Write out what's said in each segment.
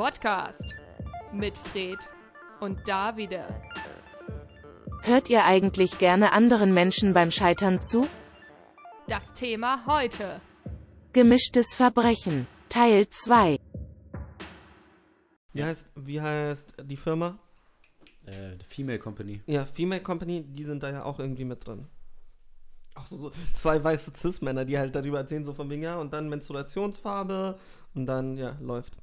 Podcast mit Fred und Davide. Hört ihr eigentlich gerne anderen Menschen beim Scheitern zu? Das Thema heute. Gemischtes Verbrechen, Teil 2. Wie heißt, wie heißt die Firma? Äh, The Female Company. Ja, Female Company, die sind da ja auch irgendwie mit drin. Auch so, so zwei weiße Cis-Männer, die halt darüber erzählen, so von wegen, ja, und dann Menstruationsfarbe und dann, ja, läuft.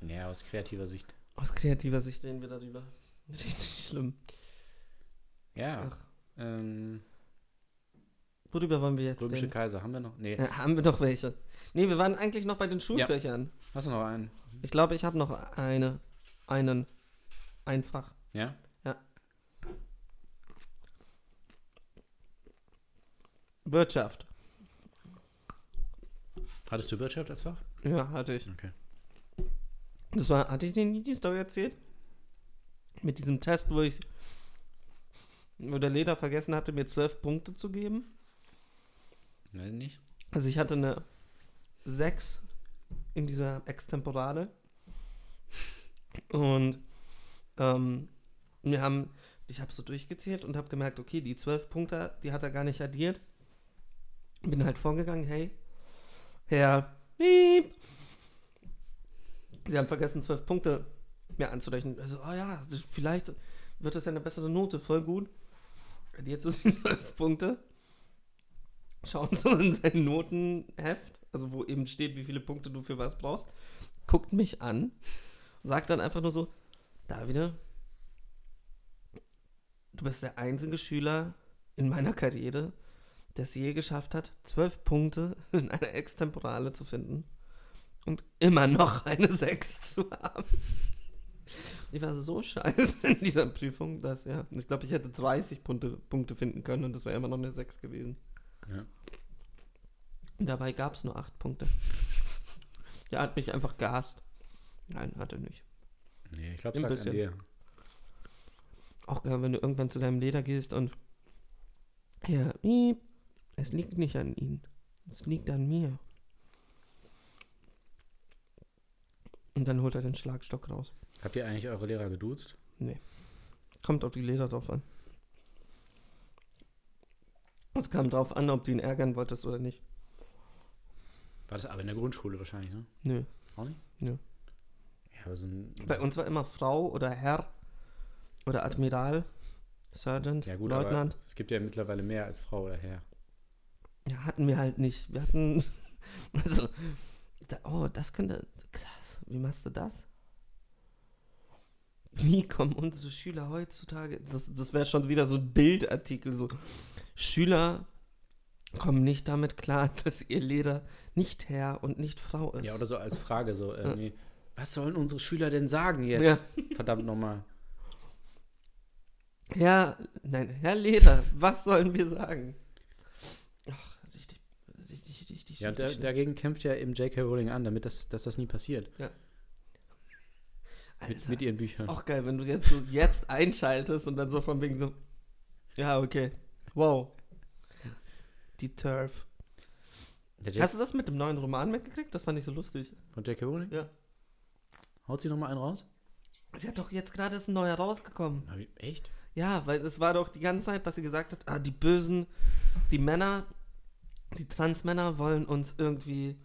Ja, aus kreativer Sicht. Aus kreativer Sicht reden wir darüber. Richtig schlimm. Ja. Ach. Ähm, Worüber wollen wir jetzt römische reden? Kaiser, haben wir noch? Nee. Ja, haben wir noch welche? Nee, wir waren eigentlich noch bei den Schulfächern. Hast du noch einen? Ich glaube, ich habe noch eine. Einen. Einfach. Ja? Wirtschaft. Hattest du Wirtschaft als Fach? Ja, hatte ich. Okay. Das war, hatte ich dir nie die Story erzählt? Mit diesem Test, wo ich, wo der Leder vergessen hatte, mir zwölf Punkte zu geben. Weiß nicht. Also ich hatte eine 6 in dieser Extemporale. Und ähm, wir haben, ich habe so durchgezählt und habe gemerkt, okay, die zwölf Punkte, die hat er gar nicht addiert. Bin halt vorgegangen, hey, Herr, Piep. Sie haben vergessen, zwölf Punkte mir anzurechnen. Also, oh ja, vielleicht wird das ja eine bessere Note, voll gut. Addiert so die zwölf Punkte schaut so in sein Notenheft, also wo eben steht, wie viele Punkte du für was brauchst, guckt mich an und sagt dann einfach nur so, Davide, du bist der einzige Schüler in meiner Karriere, der es je geschafft hat, zwölf Punkte in einer Extemporale zu finden und immer noch eine 6 zu haben. Ich war so scheiße in dieser Prüfung, dass ja, ich glaube, ich hätte 30 Punkte, Punkte finden können und das wäre immer noch eine 6 gewesen. Ja. Und dabei gab es nur acht Punkte. Er hat mich einfach gehasst. Nein, hat er nicht. Nee, ich glaube, es lag an bisschen. dir. Auch wenn du irgendwann zu deinem Leder gehst und ja, es liegt nicht an ihnen. Es liegt an mir. Und dann holt er den Schlagstock raus. Habt ihr eigentlich eure Lehrer geduzt? Kommt auf die Leder drauf an. Es kam drauf an, ob du ihn ärgern wolltest oder nicht. War das aber in der Grundschule wahrscheinlich, ne? Nö. Auch nicht? Nö. Ja, so. Bei uns war immer Frau oder Herr oder Admiral, Sergeant, ja, gut, Leutnant. es gibt ja mittlerweile mehr als Frau oder Herr. Ja, hatten wir halt nicht. Wir hatten. Also. Da, oh, das könnte. Krass. Wie machst du das? Wie kommen unsere Schüler heutzutage. Das, das wäre schon wieder so ein Bildartikel. So. Schüler kommen nicht damit klar, dass ihr Leder nicht Herr und nicht Frau ist. Ja, oder so als Frage, so, Ja. was sollen unsere Schüler denn sagen jetzt? Verdammt nochmal. Ja, nein, Herr Leder, was sollen wir sagen? Richtig, Ja, da, dagegen kämpft ja eben J.K. Rowling an, damit das, dass das nie passiert. Mit, Alter, mit ihren Büchern. Ist auch geil, wenn du jetzt so jetzt einschaltest und dann so von wegen so, ja, okay, wow. Die Turf. Hast du das mit dem neuen Roman mitgekriegt? Das fand ich so lustig. von J.K. Rowling? Ja. Haut sie nochmal einen raus? Sie hat doch jetzt gerade ist ein neuer rausgekommen. Ich, echt? Ja, weil es war doch die ganze Zeit, dass sie gesagt hat, ah, die bösen, die Männer, die Transmänner wollen uns irgendwie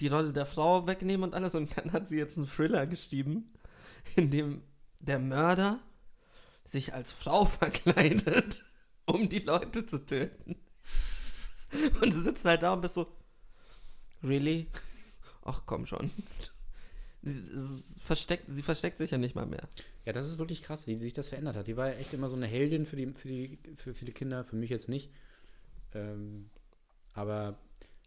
die Rolle der Frau wegnehmen und alles. Und dann hat sie jetzt einen Thriller geschrieben, in dem der Mörder sich als Frau verkleidet, um die Leute zu töten. Und du sitzt halt da und bist so, really? Ach komm schon. Sie, versteckt, sie versteckt sich ja nicht mal mehr. Ja, das ist wirklich krass, wie sich das verändert hat. Die war ja echt immer so eine Heldin für, die, für, die, für viele Kinder, für mich jetzt nicht. Ähm, aber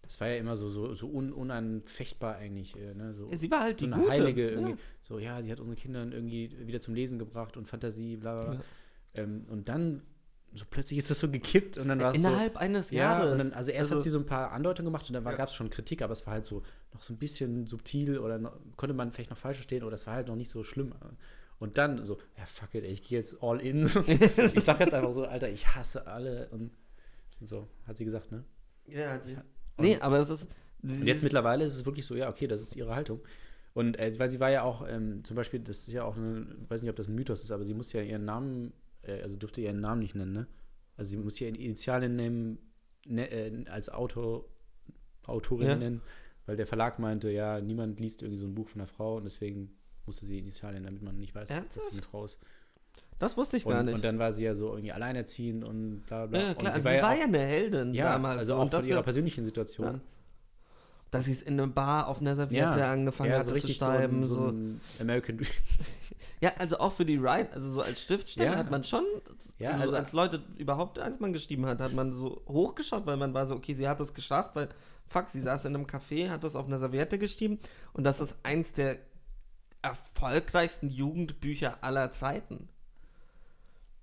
das war ja immer so, so, so un, unanfechtbar eigentlich. Äh, ne? so, Sie war halt so die eine Gute. Heilige Ja. irgendwie. So, ja, die hat unsere Kinder irgendwie wieder zum Lesen gebracht und Fantasie, bla bla bla. Ja. Ähm, und dann, so plötzlich ist das so gekippt und dann war es so. Innerhalb eines Ja, Jahres. und dann, also erst Also- hat sie so ein paar Andeutungen gemacht und dann Ja. gab es schon Kritik, aber es war halt so noch so ein bisschen subtil oder noch, konnte man vielleicht noch falsch verstehen oder es war halt noch nicht so schlimm. Und dann so, ja, fuck it, ey, ich gehe jetzt all in. ich sag jetzt einfach so, Alter, ich hasse alle. Und so, hat sie gesagt, ne? Ja, die, nee, aber es ist. Und jetzt mittlerweile ist es wirklich so, ja, okay, das ist ihre Haltung. Und äh, weil sie war ja auch, ähm, zum Beispiel, das ist ja auch, ein, ich weiß nicht, ob das ein Mythos ist, aber sie muss ja ihren Namen, äh, also durfte ihren Namen nicht nennen, ne? Also sie muss ja Initialien nehmen, ne, äh, als Autor, Autorin Ja. nennen, weil der Verlag meinte, ja, niemand liest irgendwie so ein Buch von einer Frau und deswegen musste sie Initialien, damit man nicht weiß, dass Ernsthaft? sie eine Frau ist. Das wusste ich gar Und, nicht. und dann war sie ja so irgendwie alleinerziehend und bla bla. ja, klar, und also sie war ja eine Heldin ja, damals. also und auch das von ihrer ja, persönlichen Situation. Ja. dass sie es in einer Bar auf einer Serviette angefangen ja, so zu schreiben. so, ein, so ein American Dream. Ja, also auch für die Write, also so als Schriftsteller Ja. hat man schon, Ja, also, also- als Leute überhaupt, als man geschrieben hat, hat man so hochgeschaut, weil man war so, okay, sie hat es geschafft, weil, fuck, sie saß in einem Café, hat das auf einer Serviette geschrieben und das ist eins der erfolgreichsten Jugendbücher aller Zeiten.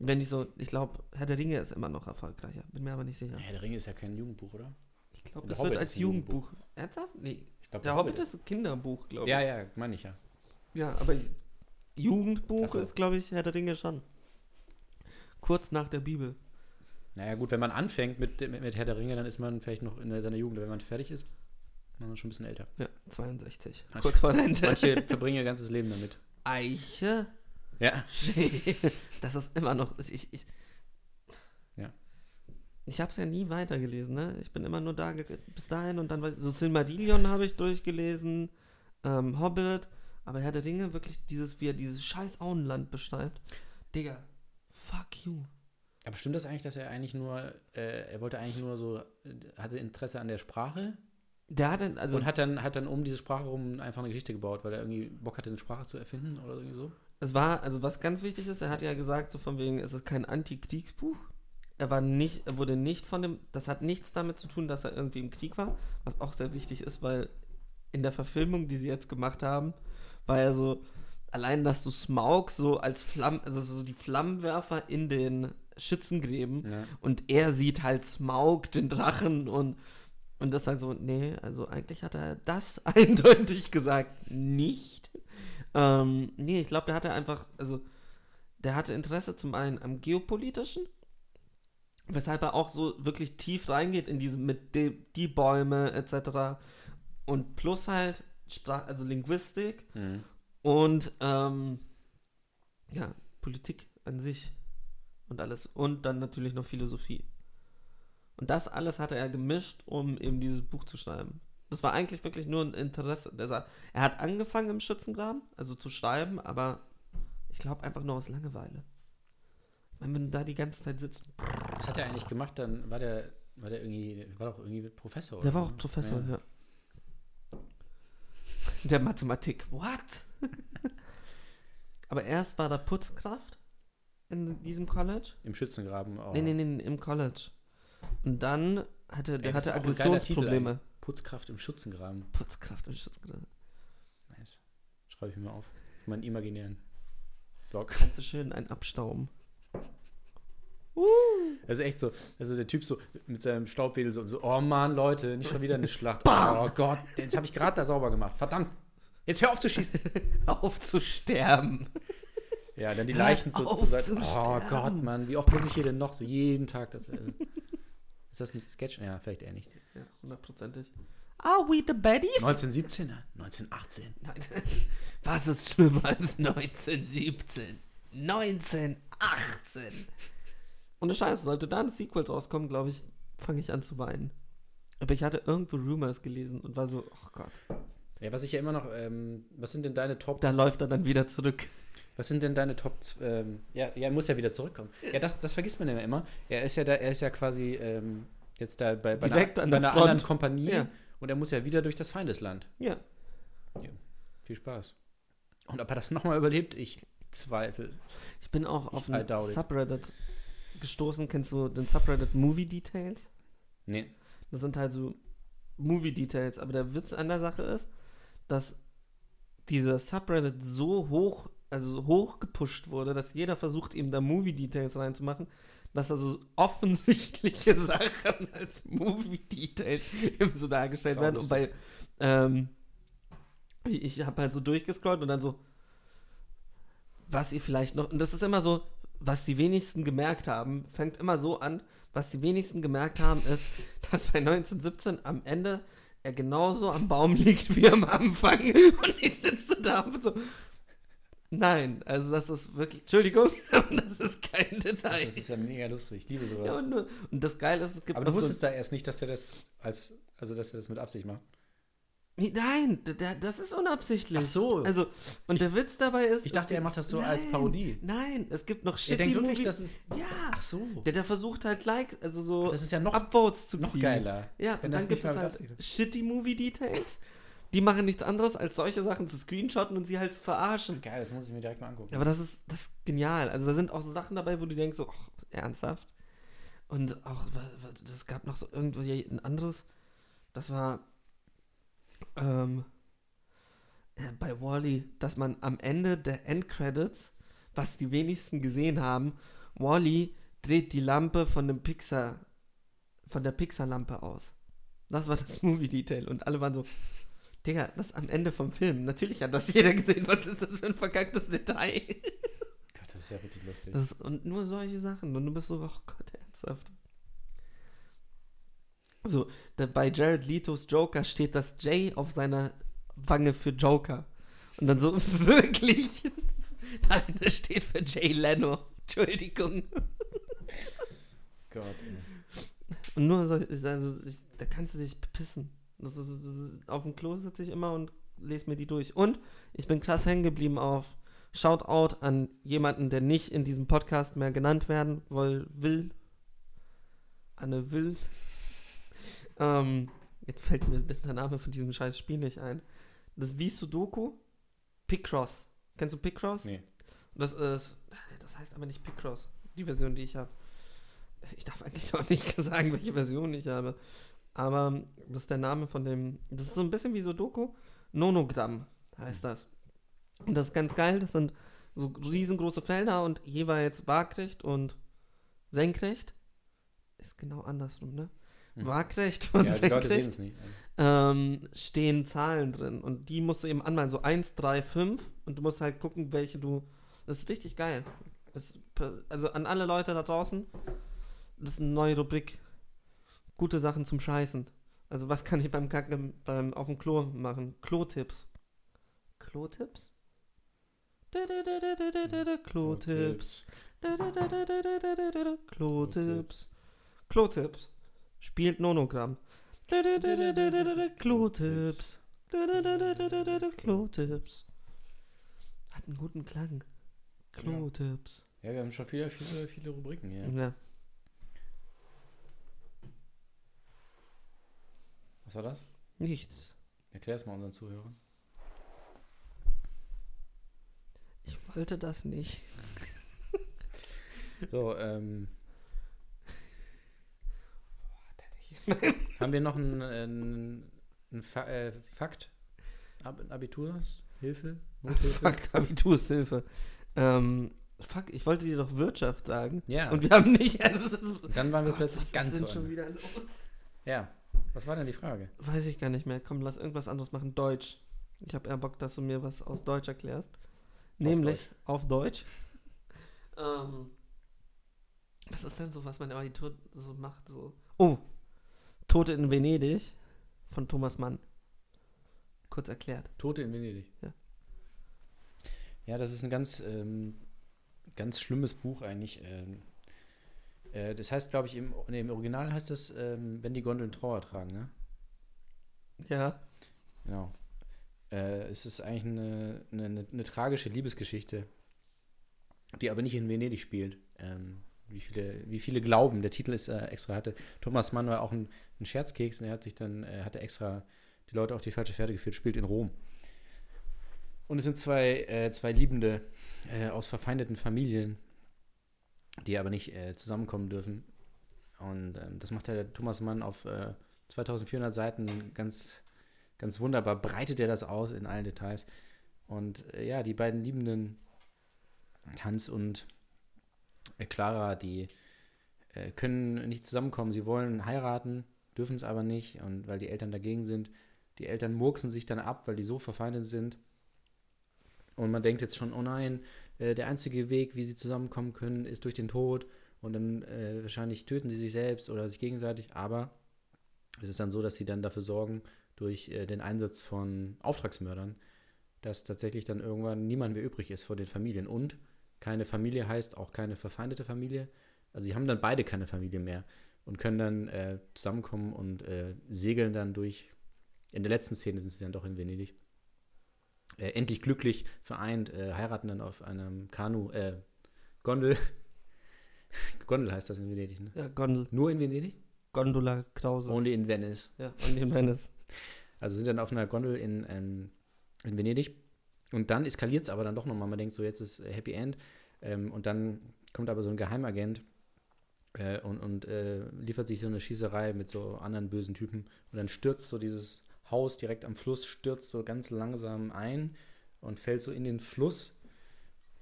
Wenn ich so, ich glaube, Herr der Ringe ist immer noch erfolgreicher, bin mir aber nicht sicher. Ja, der Ring ist ja kein Jugendbuch, oder? Ich glaube, Der es wird Hobbit als Jugendbuch. Jugendbuch. Ernsthaft? Nee. Ich glaube, Der Hobbit ist ein Kinderbuch, glaube ich. Ja, ja, meine ich ja. Ja, aber Jugendbuch so. ist, glaube ich, Herr der Ringe schon. Kurz nach der Bibel. Naja, gut, wenn man anfängt mit, mit, mit Herr der Ringe, dann ist man vielleicht noch in seiner Jugend. Wenn man fertig ist, ist man schon ein bisschen älter. Ja, 62. Manche- Kurz vor Rente. Manche verbringen ihr ganzes Leben damit. Eiche. Ja. Das ist immer noch. Ich, ich, Ja. ich habe es ja nie weitergelesen, ne? Ich bin immer nur da bis dahin und dann weiß ich, so Silmarillion habe ich durchgelesen, ähm, Hobbit, aber Herr der Ringe, wirklich dieses, wie er dieses scheiß Auenland beschreibt. Digga, fuck you. Aber stimmt das eigentlich, dass er eigentlich nur, äh, er wollte eigentlich nur so, hatte Interesse an der Sprache Der hat dann, also und hat dann, hat dann um diese Sprache rum einfach eine Geschichte gebaut, weil er irgendwie Bock hatte, eine Sprache zu erfinden oder irgendwie so? Es war, also was ganz wichtig ist, er hat ja gesagt, so von wegen, es ist kein Antikriegsbuch. Er war nicht, er wurde nicht von dem, das hat nichts damit zu tun, dass er irgendwie im Krieg war, was auch sehr wichtig ist, weil in der Verfilmung, die sie jetzt gemacht haben, war er so, allein, dass du Smaug so als Flammen, also so die Flammenwerfer in den Schützengräben Ja. und er sieht halt Smaug, den Drachen und und das halt so, nee, also eigentlich hat er das eindeutig gesagt, nicht. Ähm, nee, ich glaube, der hatte einfach, also der hatte Interesse zum einen am geopolitischen, weshalb er auch so wirklich tief reingeht in diese mit de, die Bäume etc. Und plus halt Sprach, also Linguistik Mhm. und ähm, ja, Politik an sich und alles. Und dann natürlich noch Philosophie. Und das alles hatte er gemischt, um eben dieses Buch zu schreiben. Das war eigentlich wirklich nur ein Interesse. Er hat angefangen im Schützengraben, also zu schreiben, aber ich glaube einfach nur aus Langeweile. Ich meine, wenn du da die ganze Zeit sitzt. Was hat er eigentlich gemacht? Dann war der, war der irgendwie, war doch irgendwie Professor. Der war auch Professor, Ja. ja. Der Mathematik. What? aber erst war da Putzkraft in diesem College. Im Schützengraben auch. Nee, nee, nee, im College. Und dann hatte der Ey, hatte Aggressionsprobleme. Putzkraft im Schützengraben. Putzkraft im Schutzgraben. Nice. Schreibe ich mir mal auf. Meinen imaginären Blog. Kannst du schön einen abstauben. Das ist echt so, also der Typ so mit seinem Staubwedel so, und so oh Mann, Leute, nicht schon wieder eine Schlacht. oh Gott, jetzt habe ich gerade da sauber gemacht. Verdammt. Jetzt hör auf zu schießen. Auf zu sterben. Ja, dann die Leichen so zu zu Oh sterben. Gott, Mann, wie oft muss ich hier denn noch so jeden Tag das. Äh, ist das ein Sketch? Ja, vielleicht eher nicht. Ja, hundertprozentig. Are we the baddies? 1917? Ja, 1918. Nein. Was ist schlimmer als 1917? 1918. Ohne Scheiße, sollte da ein Sequel draus kommen, glaube ich, fange ich an zu weinen. Aber ich hatte irgendwo Rumors gelesen und war so, oh Gott, Ja, was ich ja immer noch, ähm, was sind denn deine Top, da läuft er dann wieder zurück. was sind denn deine Top, ähm, ja, ja, er muss ja wieder zurückkommen. Ja, das, das vergisst man ja immer. Er ist ja da, er ist ja quasi ähm, jetzt da bei, bei Direkt einer, an bei der einer Front. anderen Kompanie Ja. und er muss ja wieder durch das Feindesland. Ja. Viel Spaß. Und ob er das nochmal überlebt, ich zweifle. Ich bin auch auf I ein doubt it. Subreddit gestoßen. Kennst du den Subreddit Movie Details? Nee. Das sind halt so Movie Details. Aber der Witz an der Sache ist, dass dieser Subreddit so hoch, also so hoch gepusht wurde, dass jeder versucht, ihm da Movie Details reinzumachen, dass also offensichtliche Sachen als Movie Details eben so dargestellt werden. Und bei, ähm, ich, ich habe halt so durchgescrollt und dann so, was ihr vielleicht noch, und das ist immer so, was die wenigsten gemerkt haben, fängt immer so an, was die wenigsten gemerkt haben, ist, dass bei 1917 am Ende er genauso am Baum liegt wie am Anfang. Und ich sitze da und so. Nein, also das ist wirklich, Entschuldigung, das ist kein Detail. Das ist ja mega lustig. Ich liebe sowas. ja, und, nur, und das Geile ist, es gibt aber du noch so- wusstest da erst nicht, dass er das als, also dass er das mit Absicht macht. Nein, das ist unabsichtlich. Ach so. Also, und der Witz dabei ist. Ich dachte, es er gibt- macht das so als Parodie. Nein, es gibt noch Er Shitty denkt wirklich, Movie. das ist. Ja. Ach so. Der, der versucht halt Likes, also so Das ist ja noch, Upvotes zu noch kriegen. geiler. Ja, wenn und das dann gibt es halt. Shitty Movie Details. Die machen nichts anderes, als solche Sachen zu screenshotten und sie halt zu verarschen. Geil, das muss ich mir direkt mal angucken. Aber das ist, das ist genial. Also da sind auch so Sachen dabei, wo du denkst, so, ach, ernsthaft? Und auch, das gab noch so irgendwo hier ein anderes, das war ähm, äh, bei Wally, dass man am Ende der Endcredits, was die wenigsten gesehen haben, Wally dreht die Lampe von dem Pixar, von der Pixar-Lampe aus. Das war das Movie-Detail. Und alle waren so, Digga, das am Ende vom Film. Natürlich hat das jeder gesehen. Was ist das für ein verkacktes Detail? Gott, das ist ja richtig lustig. Das, und nur solche Sachen. Und du bist so, oh Gott, ernsthaft. So, da, bei Jared Letos Joker steht das J auf seiner Wange für Joker. Und dann so, wirklich? Nein, das steht für Jay Leno. Entschuldigung. Gott, ey. Und nur so, also, ich, da kannst du dich bepissen. Das ist, das ist, auf dem Klo sitze ich immer und lese mir die durch. Und ich bin krass hängen geblieben auf Shoutout an jemanden, der nicht in diesem Podcast mehr genannt werden woll, will. Anne Will. ähm, jetzt fällt mir der Name von diesem scheiß Spiel nicht ein. Das wie Sudoku. Picross. Kennst du Picross? Nee. Das ist, das heißt aber nicht Picross. Die Version, die ich habe. Ich darf eigentlich auch nicht sagen, welche Version ich habe. Aber das ist der Name von dem. Das ist so ein bisschen wie Sudoku. Nonogramm heißt das. Und das ist ganz geil. Das sind so riesengroße Felder und jeweils waagrecht und senkrecht. Ist genau andersrum, ne? Hm. Waagrecht und Ja, die Leute sehen senkrecht es nicht. ähm, stehen Zahlen drin. Und die musst du eben anmalen. So 1, 3, 5. Und du musst halt gucken, welche du. Das ist richtig geil. Das, also an alle Leute da draußen. Das ist eine neue Rubrik. Gute Sachen zum Scheißen. Also was kann ich beim Kacken beim auf dem Klo machen? Klo-Tipps. Klo-Tipps? Klo-Tipps. Klo-Tipps. Klo-Tipps. Spielt Nonogramm. Klo-Tipps. Klo-Tipps. Hat einen guten Klang. Klo-Tipps. Ja, wir haben schon viele, viele, viele Rubriken hier. Ja. Was war das? Nichts. Erklär es mal unseren Zuhörern. Ich wollte das nicht. So, ähm. haben wir noch einen, einen, einen Fa äh, Fakt? Ab Abiturshilfe? Nothilfe? Fuck, Abiturshilfe. Ähm, fuck, ich wollte dir doch Wirtschaft sagen. Ja, Und wir haben nicht. Also, dann waren wir Gott, plötzlich was ganz ist denn so. schon wieder los? Ja, was war denn die Frage? Weiß ich gar nicht mehr. Komm, lass irgendwas anderes machen. Deutsch. Ich habe eher Bock, dass du mir was aus Deutsch erklärst. Nämlich auf Deutsch. ähm, was ist denn so, was man im Abitur so macht? So. Oh, Tote in Venedig von Thomas Mann. Kurz erklärt. Tote in Venedig. Ja. Ja, das ist ein ganz, ähm, ganz schlimmes Buch eigentlich. Ähm, äh, das heißt, glaube ich, im, nee, im Original heißt das, ähm, wenn die Gondeln Trauer tragen, ne? Ja. Genau. Äh, es ist eigentlich eine, eine, eine, tragische Liebesgeschichte, die aber nicht in Venedig spielt. Ähm, wie, viele, wie viele glauben, der Titel ist äh, extra, hatte Thomas Mann war auch ein, ein Scherzkeks und er hat sich dann, äh, hatte extra die Leute auf die falsche Pferde geführt, spielt in Rom. Und es sind zwei, äh, zwei Liebende äh, aus verfeindeten Familien, die aber nicht äh, zusammenkommen dürfen. Und ähm, das macht der Thomas Mann auf äh, 2400 Seiten ganz, ganz wunderbar. Breitet er das aus in allen Details. Und äh, ja, die beiden Liebenden, Hans und äh, Clara, die äh, können nicht zusammenkommen. Sie wollen heiraten, dürfen es aber nicht. Und weil die Eltern dagegen sind, die Eltern murksen sich dann ab, weil die so verfeindet sind. Und man denkt jetzt schon, oh nein, äh, der einzige Weg, wie sie zusammenkommen können, ist durch den Tod. Und dann äh, wahrscheinlich töten sie sich selbst oder sich gegenseitig. Aber es ist dann so, dass sie dann dafür sorgen, durch äh, den Einsatz von Auftragsmördern, dass tatsächlich dann irgendwann niemand mehr übrig ist vor den Familien. Und keine Familie heißt auch keine verfeindete Familie. Also sie haben dann beide keine Familie mehr und können dann äh, zusammenkommen und äh, segeln dann durch. In der letzten Szene sind sie dann doch in Venedig. Äh, endlich glücklich vereint, äh, heiraten dann auf einem Kanu, äh, Gondel. Gondel heißt das in Venedig, ne? Ja, Gondel. Nur in Venedig? Gondola Krause. Only in Venice. ja, und in Venice. Also sind dann auf einer Gondel in, ähm, in Venedig. Und dann eskaliert es aber dann doch nochmal. Man denkt so, jetzt ist äh, Happy End. Ähm, und dann kommt aber so ein Geheimagent äh, und, und äh, liefert sich so eine Schießerei mit so anderen bösen Typen. Und dann stürzt so dieses Haus direkt am Fluss, stürzt so ganz langsam ein und fällt so in den Fluss.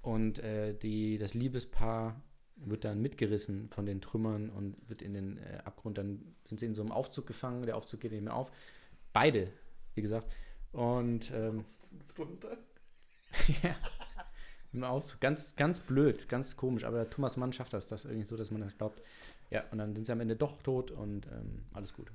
Und äh, die, das Liebespaar wird dann mitgerissen von den Trümmern und wird in den äh, Abgrund. Dann sind sie in so einem Aufzug gefangen. Der Aufzug geht nicht mehr auf. Beide, wie gesagt. Und ähm, ja. Im Aufzug. Ganz, ganz blöd, ganz komisch. Aber Thomas Mann schafft das, das irgendwie so, dass man das glaubt. Ja, und dann sind sie am Ende doch tot und ähm, alles gut.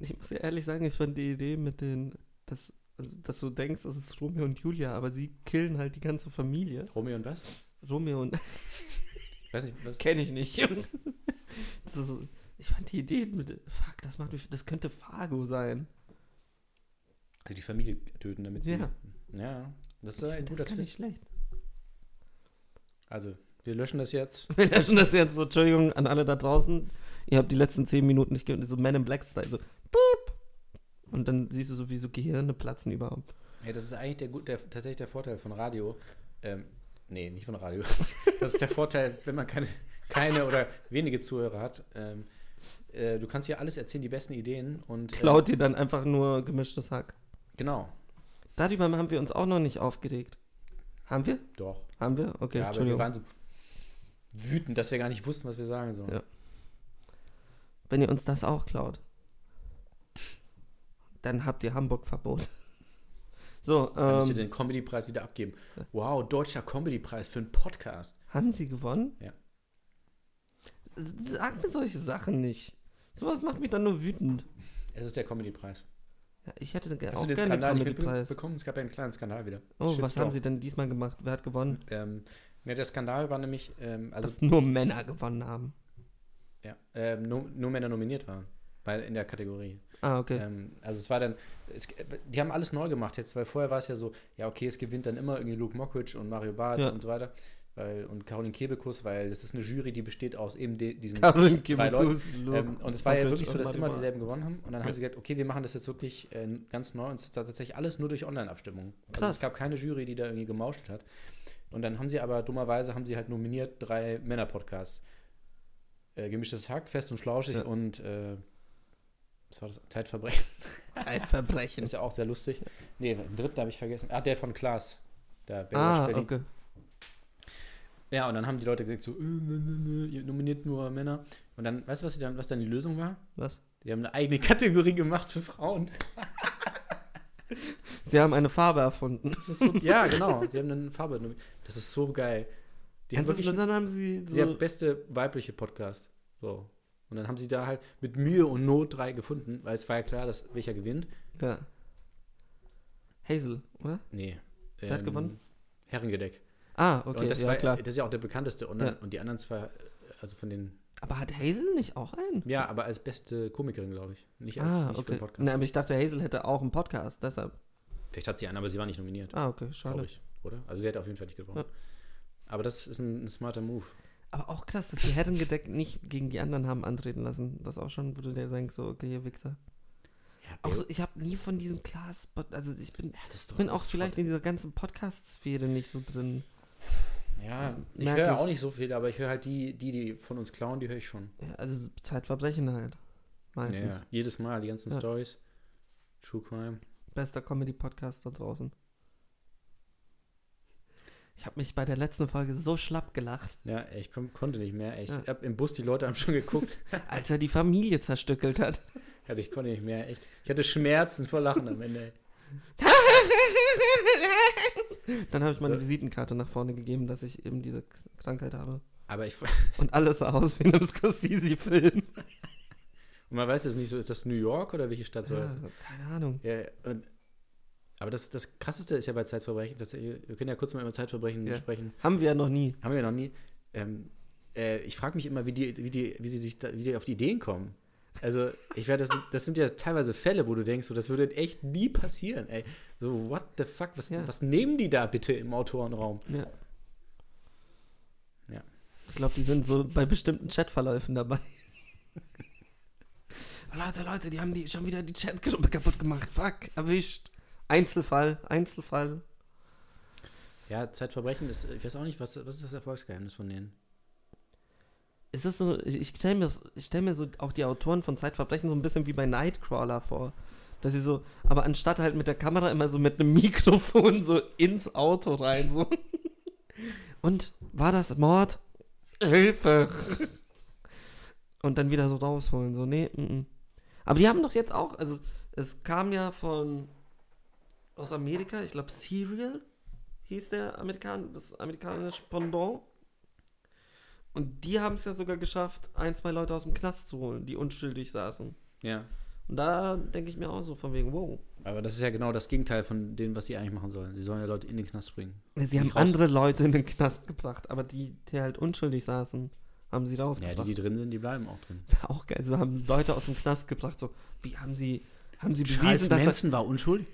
Ich muss ja ehrlich sagen, ich fand die Idee mit den, dass, also, dass du denkst, das ist Romeo und Julia, aber sie killen halt die ganze Familie. Romeo und was? Romeo und Weiß nicht, was? kenne ich nicht. das ist, ich fand die Idee mit, fuck, das macht mich, das könnte Fargo sein. Also die Familie töten, damit sie. Ja. Ja, das ist Ich ein guter das gar nicht Twist. schlecht. Also, wir löschen das jetzt. Wir löschen das jetzt so, Entschuldigung an alle da draußen. Ihr habt die letzten zehn Minuten nicht gehört, so Man in Black Style, so piep. Und dann siehst du so, wie so Gehirne platzen überhaupt. Ja, das ist eigentlich der, gut- der, tatsächlich der Vorteil von Radio. Ähm, nee, nicht von Radio. Das ist der Vorteil, wenn man keine, keine oder wenige Zuhörer hat. Ähm, äh, du kannst hier alles erzählen, die besten Ideen und. äh, Klaut dir dann einfach nur gemischtes Hack. Genau, Darüber haben wir uns auch noch nicht aufgeregt. Haben wir? doch. Haben wir? Okay, ja, aber wir waren so wütend, dass wir gar nicht wussten, was wir sagen sollen. Ja. Wenn ihr uns das auch klaut, dann habt ihr Hamburg-Verbot. So, Dann müsst ihr ähm, den Comedy-Preis wieder abgeben. Wow, deutscher Comedy-Preis für einen Podcast. haben sie gewonnen? Ja. Sag mir solche Sachen nicht. Sowas macht mich dann nur wütend. Es ist der Comedy-Preis. Ja, ich hätte Hast auch du den gerne Skandal nicht Comedy-Preis. mitbekommen? Es gab ja einen kleinen Skandal wieder. Oh, was Shitstorm. haben sie denn diesmal gemacht? Wer hat gewonnen? Ähm, ja, der Skandal war nämlich, ähm, also Dass nur Männer gewonnen haben. ja, ähm, nur, nur Männer nominiert waren. Bei, in der Kategorie. Ah, okay. Ähm, also es war dann, es, die haben alles neu gemacht jetzt, weil vorher war es ja so, ja okay, es gewinnt dann immer irgendwie Luke Mockridge und Mario Barth Ja. und so weiter. Weil, und Caroline Kebekus, weil das ist eine Jury, die besteht aus eben de, diesen Caroline drei Leuten. Kebekus, Luke Ähm, und es war ja wirklich so, dass immer dieselben gewonnen haben. Und dann Ja. haben sie gesagt, okay, wir machen das jetzt wirklich äh, ganz neu. Und es ist tatsächlich alles nur durch Online-Abstimmung. Also es gab keine Jury, die da irgendwie gemauschelt hat. Und dann haben sie aber dummerweise haben sie halt nominiert drei Männer-Podcasts. Äh, Gemischtes Hack, Fest und Flauschig Ja. und äh, was war das? Zeitverbrechen. Zeitverbrechen. Ist ja auch sehr lustig. Nee, den dritten habe ich vergessen. Ah, der von Klaas. Der Baywatch Ah, Berlin. okay. Ja, und dann haben die Leute gesagt so, äh, nö, nö, ihr nominiert nur Männer. Und dann, weißt du, was, dann, was dann die Lösung war? Was? Die haben eine eigene Kategorie gemacht für Frauen. Sie haben eine Farbe erfunden. So, ja, genau. Sie haben eine Farbe. Das ist so geil. Die haben wirklich, und dann haben sie sie haben so, beste weibliche Podcast. So. Und dann haben sie da halt mit Mühe und Not drei gefunden, weil es war ja klar, dass welcher gewinnt. ja. Hazel, oder? Nee. Wer hat gewonnen? Herrengedeck. Ah, okay, und das ja war, klar. das ist ja auch der bekannteste. Und, Ja. und die anderen zwei, also von den, Aber hat Hazel nicht auch einen? ja, aber als beste Komikerin, glaube ich. Nicht als Ah, nicht okay. Podcast. Na, aber ich dachte, Hazel hätte auch einen Podcast, deshalb. Vielleicht hat sie einen, aber sie war nicht nominiert. Ah, okay, schade. ich. Oder? Also sie hat auf jeden Fall nicht gewonnen. Ja. Aber das ist ein, ein smarter Move. Aber auch krass, dass die Herrengedeck nicht gegen die anderen haben antreten lassen. Das auch schon, wo du dir denkst, so, okay, ihr Wichser. Ja, Auch so, ich habe nie von diesem Class, also ich bin, ja, bin auch vielleicht Schrott. in dieser ganzen Podcast-Sphäre nicht so drin. Ja, ich merk höre ja ich. auch nicht so viel, aber ich höre halt die, die, die von uns klauen, die höre ich schon. Ja, also Zeitverbrechen halt. Meistens. Ja, jedes Mal, die ganzen Ja. Stories. True Crime. Bester Comedy-Podcast da draußen. Ich habe mich bei der letzten Folge so schlapp gelacht, Ja, ich kon konnte nicht mehr. Ich Ja. hab im Bus, die Leute haben schon geguckt. als er die Familie zerstückelt hat. ja, ich konnte nicht mehr. Echt. Ich hatte Schmerzen vor Lachen am Ende. Dann habe ich meine So. Visitenkarte nach vorne gegeben, dass ich eben diese Krankheit habe. Aber ich. Und alles sah aus wie in einem Scorsese-Film. Und man weiß jetzt nicht so, ist das New York oder welche Stadt soll Ja, das? keine Ahnung. Ja, und, aber das, das Krasseste ist ja bei Zeitverbrechen, dass, wir können ja kurz mal über Zeitverbrechen Ja. sprechen. Haben wir ja noch nie. Haben wir ja noch nie. Ähm, äh, ich frage mich immer, wie die, wie die, wie sie sich da, wie die auf die Ideen kommen. Also, ich werde, das, das sind ja teilweise Fälle, wo du denkst, so, das würde echt nie passieren, ey. So, what the fuck, was, Ja. was nehmen die da bitte im Autorenraum? Ja. Ja. Ich glaube, die sind so bei bestimmten Chatverläufen dabei. Leute, Leute, die haben die schon wieder die Chatgruppe kaputt gemacht. Fuck, erwischt. Einzelfall, Einzelfall. Ja, Zeitverbrechen ist, ich weiß auch nicht, was, was ist das Erfolgsgeheimnis von denen? Ist das so, ich, ich stelle mir, ich stell mir so auch die Autoren von Zeitverbrechen so ein bisschen wie bei Nightcrawler vor. Dass sie so, aber anstatt halt mit der Kamera immer so mit einem Mikrofon so ins Auto rein, so. Und war das Mord? Hilfe! Und dann wieder so rausholen, so, nee, mm, mm. Aber die haben doch jetzt auch, also es kam ja von aus Amerika, ich glaube Serial hieß der Amerikan das amerikanische Pendant. Und die haben es ja sogar geschafft, ein, zwei Leute aus dem Knast zu holen, die unschuldig saßen. Ja. Und da denke ich mir auch so von wegen, wow. Aber das ist ja genau das Gegenteil von dem, was sie eigentlich machen sollen. Sie sollen ja Leute in den Knast bringen. Sie haben andere Leute in den Knast gebracht, aber die, die halt unschuldig saßen, haben sie Ja, rausgebracht. die, die drin sind, die bleiben auch drin. auch geil. So haben Leute aus dem Knast gebracht, so, wie haben sie, haben sie bewiesen, Charles dass Manson war unschuldig.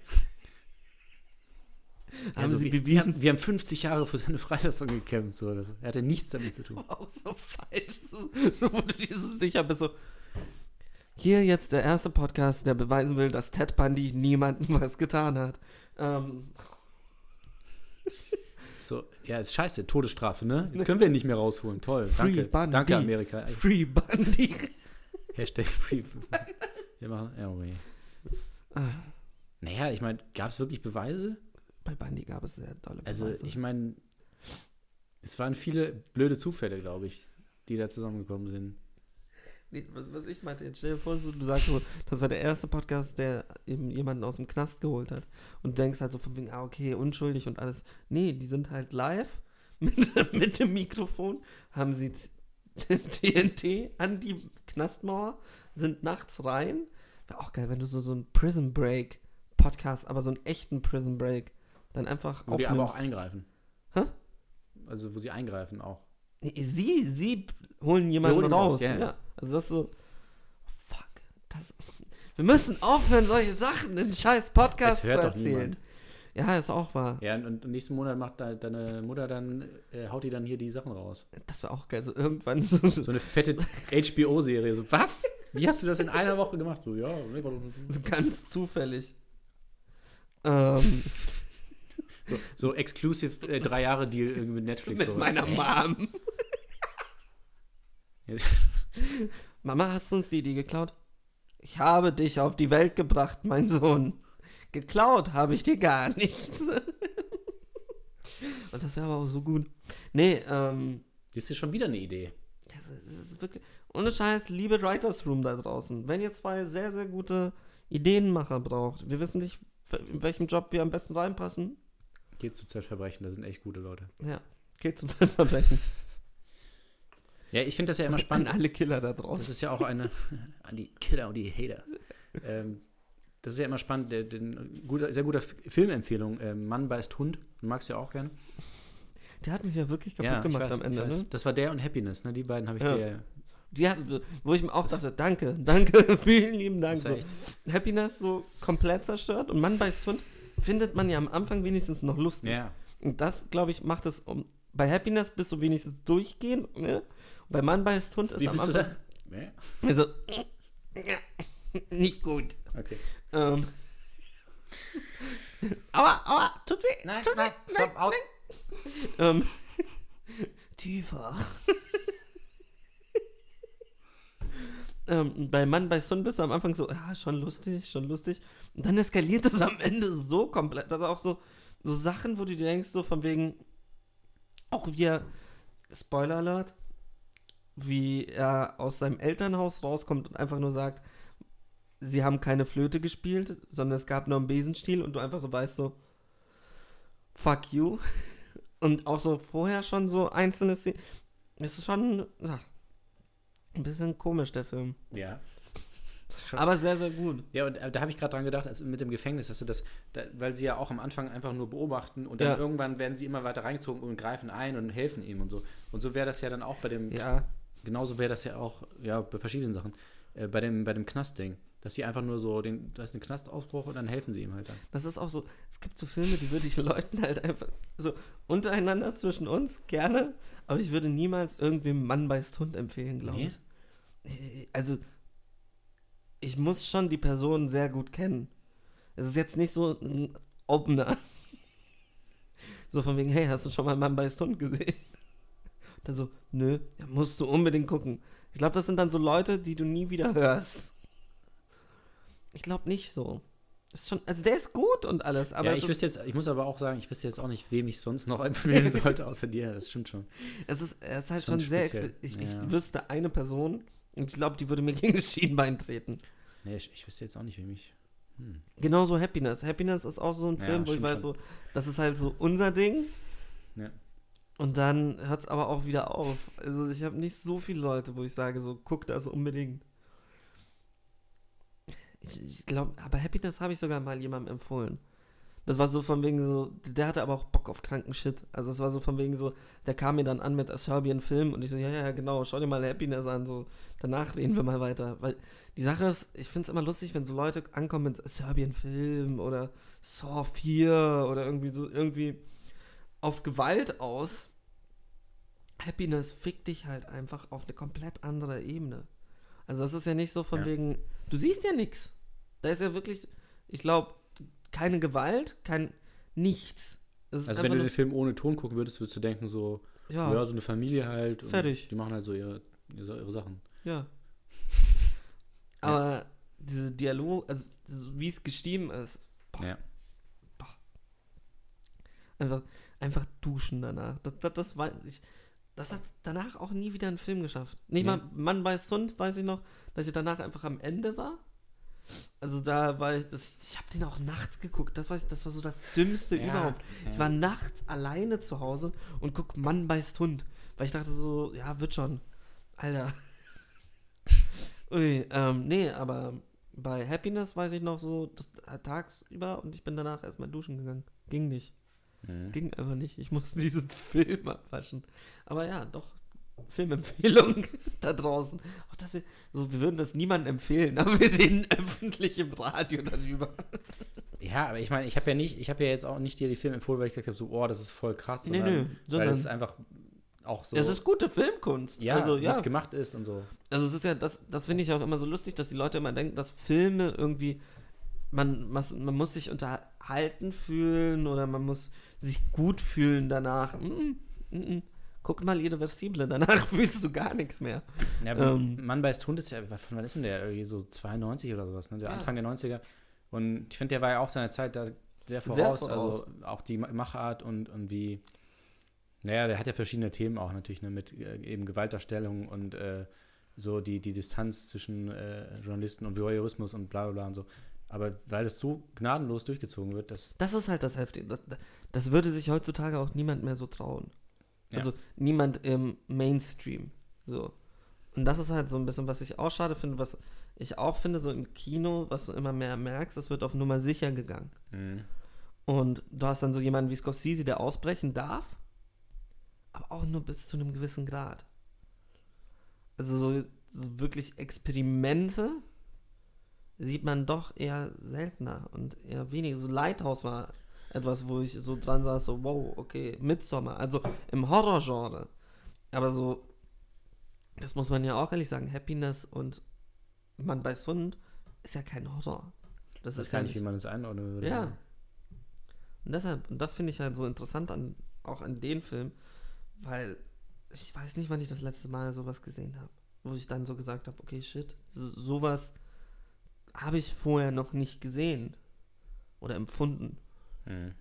Haben Also sie wir, bewiesen, haben, wir haben 50 Jahre für seine Freilassung gekämpft. So. Das er hatte nichts damit zu tun. auch so falsch. So, wo du dir so sicher bist, so. Hier jetzt der erste Podcast, der beweisen will, dass Ted Bundy niemandem was getan hat. Ähm, So, ja, ist scheiße, Todesstrafe, ne? Jetzt können wir ihn nicht mehr rausholen. Toll, Free danke. Bundy. Danke, Amerika. Free Bundy. Hashtag Free. Wir machen, ja, okay. Ah, Naja, ich meine, gab es wirklich Beweise? Bei Bundy gab es sehr dolle Also, Beweise. ich meine, es waren viele blöde Zufälle, glaube ich, die da zusammengekommen sind. Nee, was, was ich meinte, jetzt stell dir vor, so, du sagst so, das war der erste Podcast, der eben jemanden aus dem Knast geholt hat. Und du denkst halt so von wegen, ah, okay, unschuldig und alles. Nee, die sind halt live mit, mit dem Mikrofon, haben sie TNT an die Knastmauer, sind nachts rein. Wäre auch geil, wenn du so, so einen Prison Break Podcast, aber so einen echten Prison Break, dann einfach Wo die aber auch aufnimmst. eingreifen. Hä? Also, wo sie eingreifen auch. Sie, sie holen jemanden holen raus. raus, ja. Also das ist so. Fuck. Das, wir müssen aufhören, solche Sachen in scheiß hört zu erzählen. Ja, ist auch wahr. Ja, und, nächsten Monat macht de- deine Mutter dann, äh, haut die dann hier die Sachen raus. Das wäre auch geil. So irgendwann so. So eine fette HBO-Serie. So, was? Wie hast du das in einer Woche gemacht? So, ja, so ganz zufällig. Ähm, so, exclusive äh, drei Jahre Deal irgendwie mit Netflix. mit so. meiner Mom. Mama, hast du uns die Idee geklaut? Ich habe dich auf die Welt gebracht, mein Sohn. Geklaut habe ich dir gar nichts. Und das wäre aber auch so gut. Nee, ähm, Das ist schon wieder eine Idee. Das ist, das ist wirklich. Ohne Scheiß, liebe Writers Room da draußen. Wenn ihr zwei sehr, sehr gute Ideenmacher braucht, wir wissen nicht, in welchem Job wir am besten reinpassen. Geht zu Zeitverbrechen, da sind echt gute Leute. Ja, geht zu Zeitverbrechen. Ja, ich finde das ja immer An spannend. alle Killer da Das draußen. ist ja auch eine, an die Killer und die Hater. ähm, das ist ja immer spannend. Der, den, guter, sehr guter Filmempfehlung. Ähm, Mann beißt Hund. Du magst ja auch gern. Der hat mich ja wirklich kaputt ja, gemacht weiß, am Ende, ne? Das war der und Happiness, ne? Die beiden habe ich Ja. dir. Die so, wo ich mir auch dachte, danke, danke, vielen lieben Dank. Das So. Happiness so komplett zerstört und Mann beißt Hund findet man ja am Anfang wenigstens noch lustig. ja. Und das, glaube ich, macht es um. Bei Happiness bist du wenigstens durchgehend, ne? Und bei Mann beißt Hund ist Wie am bist du Anfang. da? Ja. Also, nicht gut. Okay. Ähm. Aua, aua, tut weh. Nein, tut nein, weh. stopp, aus. Ähm. Tiefer. Ähm, bei Mann bei Sun bist du am Anfang so, ja, schon lustig, schon lustig. Und dann eskaliert es am Ende so komplett. Das ist auch so, so Sachen, wo du dir denkst, so von wegen, auch wie er, Spoiler Alert, wie er aus seinem Elternhaus rauskommt und einfach nur sagt, sie haben keine Flöte gespielt, sondern es gab nur einen Besenstiel und du einfach so weißt so, fuck you. Und auch so vorher schon so einzelne Szenen. Es ist schon ja, ein bisschen komisch, der Film. Ja. Aber sehr, sehr gut. Ja, und äh, da habe ich gerade dran gedacht, also mit dem Gefängnis, dass du das, da, weil sie ja auch am Anfang einfach nur beobachten und dann Ja. irgendwann werden sie immer weiter reingezogen und greifen ein und helfen ihm und so. Und so wäre das ja dann auch bei dem, Ja, genauso wäre das ja auch, ja, bei verschiedenen Sachen, äh, bei dem, bei dem Knastding. Dass sie einfach nur so, den, da ist ein Knastausbruch und dann helfen sie ihm halt dann. das ist auch so. Es gibt so Filme, die würde ich Leuten halt einfach so untereinander zwischen uns gerne, aber ich würde niemals irgendwem Mann beißt Hund empfehlen, glaube Nee? ich. Also, ich muss schon die Person sehr gut kennen. Es ist jetzt nicht so ein Opener. So von wegen, hey, hast du schon mal Mann beißt Hund gesehen? Und dann so, nö, ja, musst du unbedingt gucken. Ich glaube, das sind dann so Leute, die du nie wieder hörst. Ich glaube nicht so. Ist schon, also der ist gut und alles, aber ja, es, ich wüsste jetzt, ich muss aber auch sagen, ich wüsste jetzt auch nicht, wem ich sonst noch empfehlen sollte, außer dir. Das stimmt schon. es ist, er ist halt schon schon, sehr. Ich, Ja. ich wüsste eine Person und ich glaube, die würde mir gegen das Schienbein treten. Nee, ich, ich wüsste jetzt auch nicht, wem ich. Hm. Genauso Happiness. Happiness ist auch so ein Ja, Film, wo ich weiß, schon. so, das ist halt so unser Ding. Ja. Und dann hört es aber auch wieder auf. Also ich habe nicht so viele Leute, wo ich sage, so guck das unbedingt. Ich, glaube, aber Happiness habe ich sogar mal jemandem empfohlen. Das war so von wegen so, der hatte aber auch Bock auf kranken Shit. Also es war so von wegen so, der kam mir dann an mit A Serbian Film und ich so, ja, ja, genau, schau dir mal Happiness an, so, danach reden wir mal weiter. Weil die Sache ist, ich finde es immer lustig, wenn so Leute ankommen mit A Serbian Film oder Saw 4 oder irgendwie so, irgendwie auf Gewalt aus. Happiness fickt dich halt einfach auf eine komplett andere Ebene. Also das ist ja nicht so von Ja. wegen, du siehst ja nichts. Da ist ja wirklich, ich glaube, keine Gewalt, kein nichts. Also wenn du den Film ohne Ton gucken würdest, würdest du denken so, ja, ja, so eine Familie halt. und Fertig. Die machen halt so ihre, ihre, ihre Sachen. ja. Aber diese Dialog, also so wie es geschrieben ist, Boah. Ja. einfach, einfach duschen danach. Das, das, das, war, ich, das hat danach auch nie wieder einen Film geschafft. Nicht Nee. mal Mann beißt Hund, weiß ich noch, dass ich danach einfach am Ende war. Also da war ich, das, ich habe den auch nachts geguckt. Das, ich, das war so das Dümmste Ja, überhaupt. ja. Ich war nachts alleine zu Hause und guck Mann beißt Hund. Weil ich dachte so, ja, wird schon. Alter. Ui, ähm, nee, aber bei Happiness weiß ich noch so, das tagsüber und ich bin danach erstmal duschen gegangen. Ging nicht. Mhm. Ging einfach nicht. Ich musste diesen Film abwaschen. Aber ja, doch. Filmempfehlung da draußen. Auch das wir, so, wir würden das niemandem empfehlen, aber wir sehen öffentlich im Radio darüber. Ja, aber ich meine, ich habe ja nicht, ich habe ja jetzt auch nicht dir die Filme empfohlen, weil ich gesagt habe, so, oh, das ist voll krass. Nee, sondern nö, Weil sondern- es einfach auch so. Es ist gute Filmkunst. ja, also, ja. es gemacht ist und so. Also es ist ja, das, das finde ich auch immer so lustig, dass die Leute immer denken, dass Filme irgendwie, man, was, man muss sich unterhalten fühlen oder man muss sich gut fühlen danach. Mm, mm, mm. Guck mal Irreversible, danach fühlst du gar nichts mehr. Ja, Ähm. Mann beißt Hund ist ja, von wann ist denn der? Irgendwie so 92 oder sowas, ne? Der Ja. Anfang der 90er. Und ich finde, der war ja auch seiner Zeit da sehr Sehr voraus. voraus. Also auch die Ma- Machart und, und wie. Naja, der hat ja verschiedene Themen auch natürlich, ne? Mit äh, eben Gewaltdarstellung und äh, so die, die Distanz zwischen äh, Journalisten und Voyeurismus und bla bla bla und so. Aber weil das so gnadenlos durchgezogen wird, das. Das ist halt das Heftige. Das, das würde sich heutzutage auch niemand mehr so trauen. Ja. Also niemand im Mainstream. So. Und das ist halt so ein bisschen, was ich auch schade finde, was ich auch finde, so im Kino, was du immer mehr merkst, es wird auf Nummer sicher gegangen. Mhm. Und du hast dann so jemanden wie Scorsese, der ausbrechen darf, aber auch nur bis zu einem gewissen Grad. Also so, so wirklich Experimente sieht man doch eher seltener und eher weniger. So Lighthouse war etwas, wo ich so dran saß, so wow, okay, Midsommar, also im Horrorgenre. Aber so, das muss man ja auch ehrlich sagen, Happiness und Man bei Hund ist ja kein Horror. Das Ich ist gar ja nicht, wie man das einordnen würde. ja. Und deshalb, und das finde ich halt so interessant an, auch an den Film, weil ich weiß nicht, wann ich das letzte Mal sowas gesehen habe. Wo ich dann so gesagt habe, okay, shit, so, sowas habe ich vorher noch nicht gesehen oder empfunden. Mhm.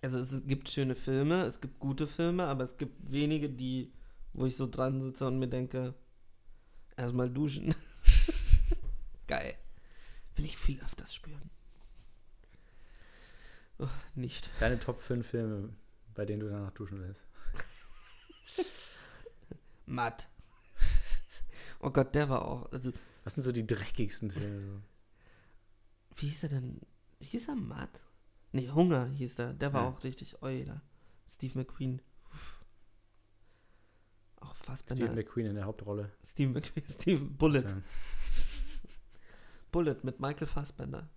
Also es gibt schöne Filme, es gibt gute Filme, aber es gibt wenige, die, wo ich so dran sitze und mir denke, erstmal duschen. Geil. Will ich viel öfters spüren. Oh, nicht. Deine Top 5 Filme, bei denen du danach duschen willst. Matt. Oh Gott, der war auch. Also, Was sind so die dreckigsten Filme? Wie hieß er denn? Hieß er Matt? Nee, Hunger hieß der. Der war Ja. auch richtig Euler. Steve McQueen. Uff. Auch fast Steve McQueen in der Hauptrolle. Steve McQueen. Steve Bullet. Ja. Bullet mit Michael Fassbender.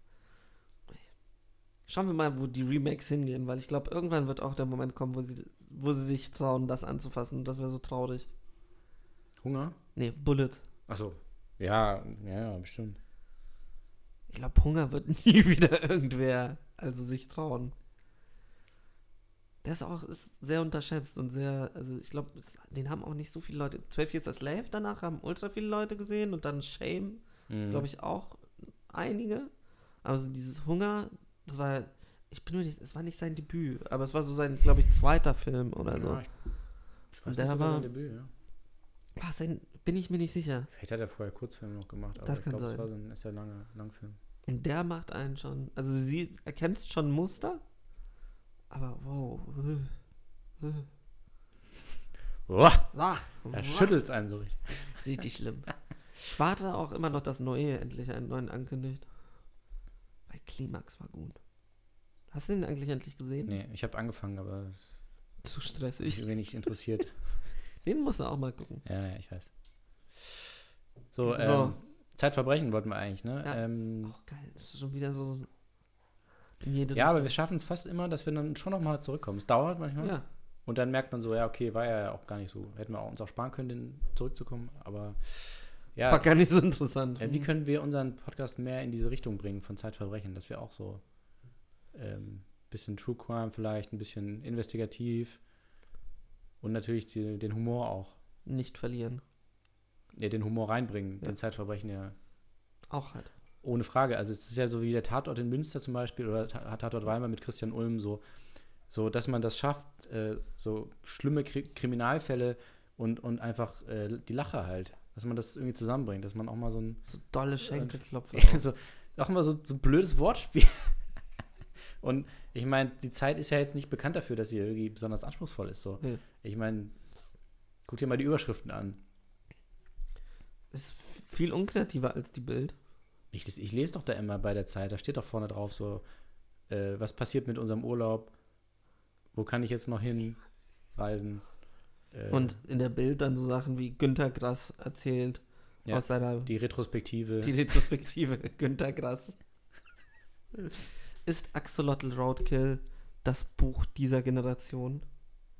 Schauen wir mal, wo die Remakes hingehen, weil ich glaube, irgendwann wird auch der Moment kommen, wo sie, wo sie sich trauen, das anzufassen. Das wäre so traurig. Hunger? Nee, Bullet. Achso. Ja, ja, ja, bestimmt. Ich glaube, Hunger wird nie wieder irgendwer also sich trauen. Der ist auch ist sehr unterschätzt und sehr, also ich glaube, den haben auch nicht so viele Leute. 12 Years a Slave danach haben ultra viele Leute gesehen und dann Shame, Mhm. glaube ich, auch einige. Aber so dieses Hunger, das war, ich bin mir nicht, es war nicht sein Debüt, aber es war so sein, glaube ich, zweiter Film oder so. Ja, ich, ich weiß der nicht, sogar war- sein Debüt, ja. War sein, bin ich mir nicht sicher. Vielleicht hat er vorher Kurzfilme noch gemacht, aber Das ich kann glaube, war so ein ist ja langer Langfilm. Und der macht einen schon, also sie erkennst schon Muster, aber wow. Boah, er schüttelt es einem so richtig. Richtig schlimm. Ich warte auch immer noch, dass Neue endlich einen neuen ankündigt. Weil Klimax war gut. Hast du den eigentlich endlich gesehen? Nee, ich habe angefangen, aber Zu stressig. mich wenig interessiert. Den musst du auch mal gucken. ja, ja, ich weiß. So, So. ähm, Zeitverbrechen wollten wir eigentlich, ne? Ja. Ähm, Auch geil. Das ist schon wieder so in jede ja, aber wir Richtung. schaffen es fast immer, dass wir dann schon nochmal zurückkommen. Es dauert manchmal. Ja, Und dann merkt man so, ja, okay, war ja auch gar nicht so. Hätten wir auch uns auch sparen können, den zurückzukommen. Aber ja, war gar nicht so interessant. ja, wie können wir unseren Podcast mehr in diese Richtung bringen von Zeitverbrechen, dass wir auch so ähm, bisschen True Crime vielleicht, ein bisschen investigativ und natürlich die, den Humor auch, Nicht verlieren. Ja, den Humor reinbringen, Ja. den Zeitverbrechen ja Auch halt. ohne Frage. Also es ist ja so wie der Tatort in Münster zum Beispiel oder Ta- Tatort Weimar mit Christian Ulm so, so dass man das schafft, äh, so schlimme Kri Kriminalfälle und, und einfach äh, die Lache halt, dass man das irgendwie zusammenbringt, dass man auch mal so ein So dolle Schenkelklopfer. so, auch mal so, so ein blödes Wortspiel. Und ich meine, die Zeit ist ja jetzt nicht bekannt dafür, dass sie irgendwie besonders anspruchsvoll ist. So. Nee. Ich meine, guck dir mal die Überschriften an. Ist viel unkreativer als die Bild. Ich, ich lese doch da immer bei der Zeit, da steht doch vorne drauf so, äh, was passiert mit unserem Urlaub, wo kann ich jetzt noch hinreisen. Äh, Und in der Bild dann so Sachen wie Günter Grass erzählt Ja, aus seiner die Retrospektive. Die Retrospektive Günter Grass. Ist Axolotl Roadkill das Buch dieser Generation?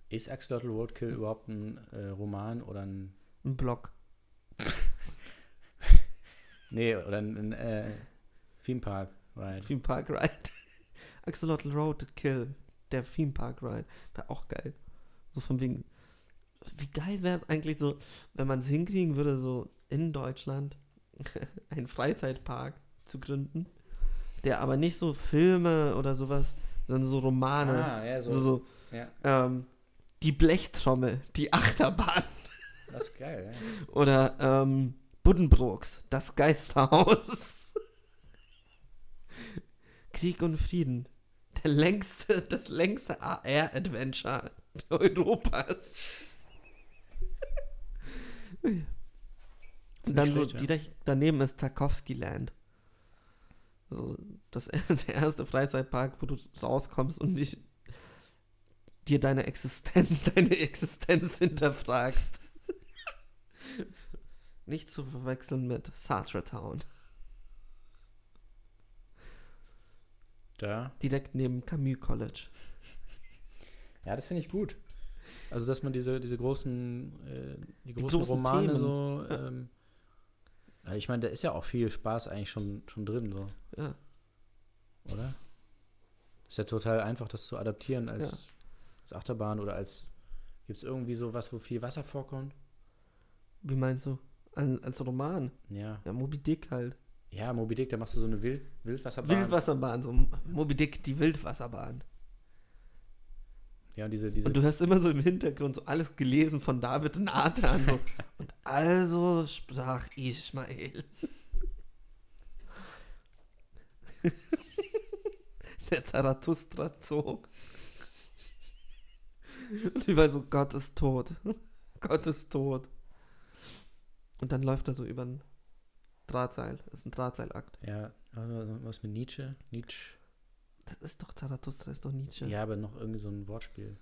ist Axolotl Roadkill überhaupt ein äh, Roman oder ein, Ein Blog. Nee, oder ein, äh, Theme Park, right? Theme Park Ride. Axolotl Roadkill. Der Theme Park Ride. Wäre auch geil. So von wegen. Wie geil wäre es eigentlich so, wenn man es hinkriegen würde, so in Deutschland einen Freizeitpark zu gründen, der aber nicht so Filme oder sowas, sondern so Romane. Ah, ja, so. so, so Ja, ähm, die Blechtrommel, die Achterbahn das ist geil, ja. oder ähm, Buddenbrooks, das Geisterhaus. Krieg und Frieden, der längste, das längste AR-Adventure Europas. Und dann so direkt daneben ist Tarkovsky Land. So, das der erste Freizeitpark, wo du rauskommst und dich, dir deine Existenz, deine Existenz hinterfragst. Nicht zu verwechseln mit Sartre Town. Da. Direkt neben Camus College. Ja, das finde ich gut. Also, dass man diese, diese großen, äh, die großen großen Romane Themen. so, ähm, ja, ich meine, da ist ja auch viel Spaß eigentlich schon, schon drin, so, Ja. oder? Ist ja total einfach, das zu adaptieren als, Ja. als Achterbahn oder als, gibt es irgendwie so was, wo viel Wasser vorkommt? Wie meinst du? Als, als Roman. Ja. Ja, Moby Dick halt. Ja, Moby Dick, da machst du so eine Wild, Wildwasserbahn. Wildwasserbahn, so Moby Dick, die Wildwasserbahn. Ja, und diese, diese, Und du hörst immer so im Hintergrund so alles gelesen von David Nathan. So. Und also sprach Ismael. Der Zarathustra zog. Und überall so, Gott ist tot. Gott ist tot. Und dann läuft er so über den Drahtseil. Das ist ein Drahtseilakt. Ja, also was mit Nietzsche? Nietzsche. Das ist doch Zarathustra, das ist doch Nietzsche. Ja, aber noch irgendwie so ein Wortspiel.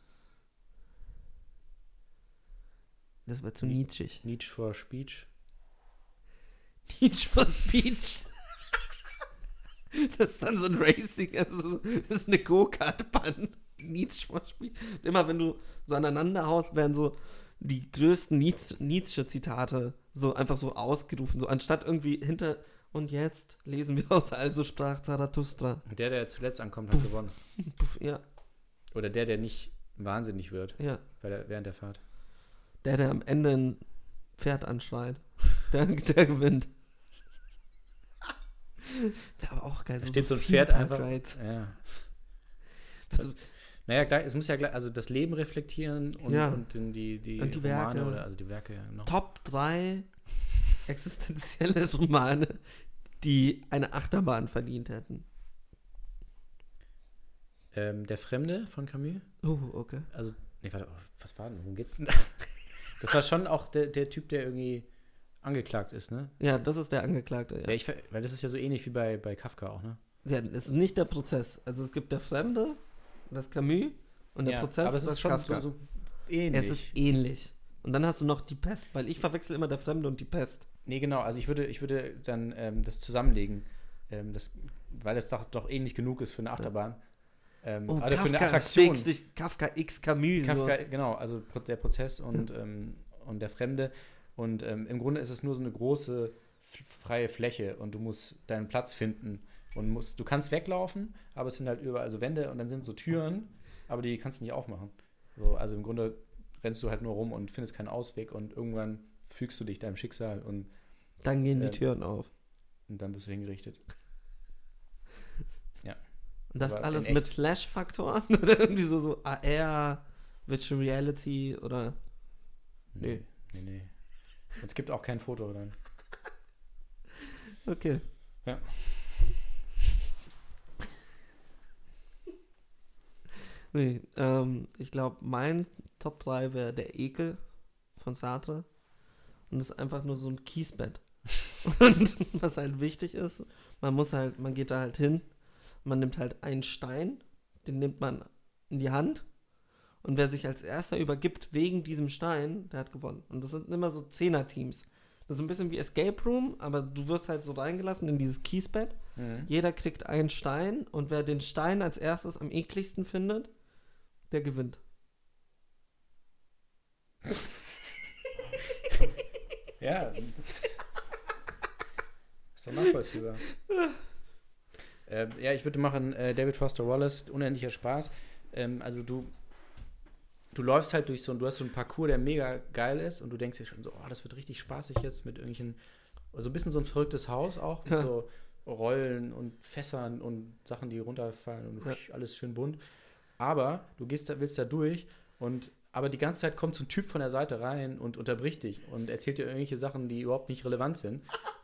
Das wird zu Nie- Nietzschig. Nietzsche for Speech. Nietzsche for Speech. Das ist dann so ein Racing, also das ist eine Go-Kart-Bahn. Nietzsche for Speech. Und immer wenn du so aneinander haust, werden so die größten Nietzsche- Nietzsche-Zitate so einfach so ausgerufen. So anstatt irgendwie hinter und jetzt lesen wir aus Also sprach Zarathustra. Und der, der zuletzt ankommt, hat Puff. gewonnen. Puff, ja, Oder der, der nicht wahnsinnig wird ja. der, während der Fahrt. Der, der am Ende ein Pferd anschreit, der, der gewinnt. Wäre aber auch geil. Da steht so ein Pferd einfach. Ja. Also, Naja, es muss ja gleich, also das Leben reflektieren und, Ja. und die, die, Und die Romane Werke. oder also die Werke ja noch. Top 3 existenzielle Romane, die eine Achterbahn verdient hätten. Ähm, der Fremde von Camus. Oh, okay. Also, nee, warte, was war denn? Worum geht's denn da? Das war schon auch der, der Typ, der irgendwie angeklagt ist, ne? Ja, das ist der Angeklagte. Ja, Ja. ich, weil das ist ja so ähnlich wie bei, bei Kafka auch, ne? ja, es ist nicht der Prozess. Also es gibt der Fremde, das Camus und der ja, Prozess aber es das ist schon Kafka. so, so ähnlich. es ist ähnlich. Und dann hast du noch die Pest, weil ich verwechsel immer der Fremde und die Pest. Nee, genau. Also ich würde, ich würde dann ähm, das zusammenlegen, ähm, das, weil es doch, doch ähnlich genug ist für eine Achterbahn. Ähm, Oh, oder für eine Kafka, Attraktion. Schrägstrich Kafka X Camus. Kafka, genau, also der Prozess und, ähm, und der Fremde. Und ähm, im Grunde ist es nur so eine große freie Fläche und du musst deinen Platz finden. Und musst, du kannst weglaufen, aber es sind halt überall so Wände und dann sind so Türen, aber die kannst du nicht aufmachen. So, also im Grunde rennst du halt nur rum und findest keinen Ausweg und irgendwann fügst du dich deinem Schicksal und. Dann gehen die Ähm, Türen auf. und dann wirst du hingerichtet. Und das aber alles mit. Slash-Faktoren oder irgendwie so, so AR, Virtual Reality oder. Nee. Nee, nee. Und es gibt auch kein Foto dann. Okay. Ja. Nee, ähm, ich glaube, mein Top 3 wäre der Ekel von Sartre. Und das ist einfach nur so ein Kiesbett. Und was halt wichtig ist, man muss halt, man geht da halt hin, man nimmt halt einen Stein, den nimmt man in die Hand und wer sich als erster übergibt wegen diesem Stein, der hat gewonnen. Und das sind immer so Zehner-Teams. Das ist ein bisschen wie Escape Room, aber du wirst halt so reingelassen in dieses Kiesbett. Jeder kriegt einen Stein und wer den Stein als erstes am ekligsten findet, der gewinnt. Ja. ist doch nachvollziehbar. ähm, ja, ich würde machen, äh, David Foster Wallace, unendlicher Spaß. Ähm, also du, du läufst halt durch so, du hast so einen Parcours, der mega geil ist und du denkst dir schon so, oh, das wird richtig spaßig jetzt mit irgendwelchen, so ein bisschen so ein verrücktes Haus auch, mit Ja. so Rollen und Fässern und Sachen, die runterfallen und Ja. alles schön bunt. Aber du gehst da, willst da durch und aber die ganze Zeit kommt so ein Typ von der Seite rein und unterbricht dich und erzählt dir irgendwelche Sachen, die überhaupt nicht relevant sind.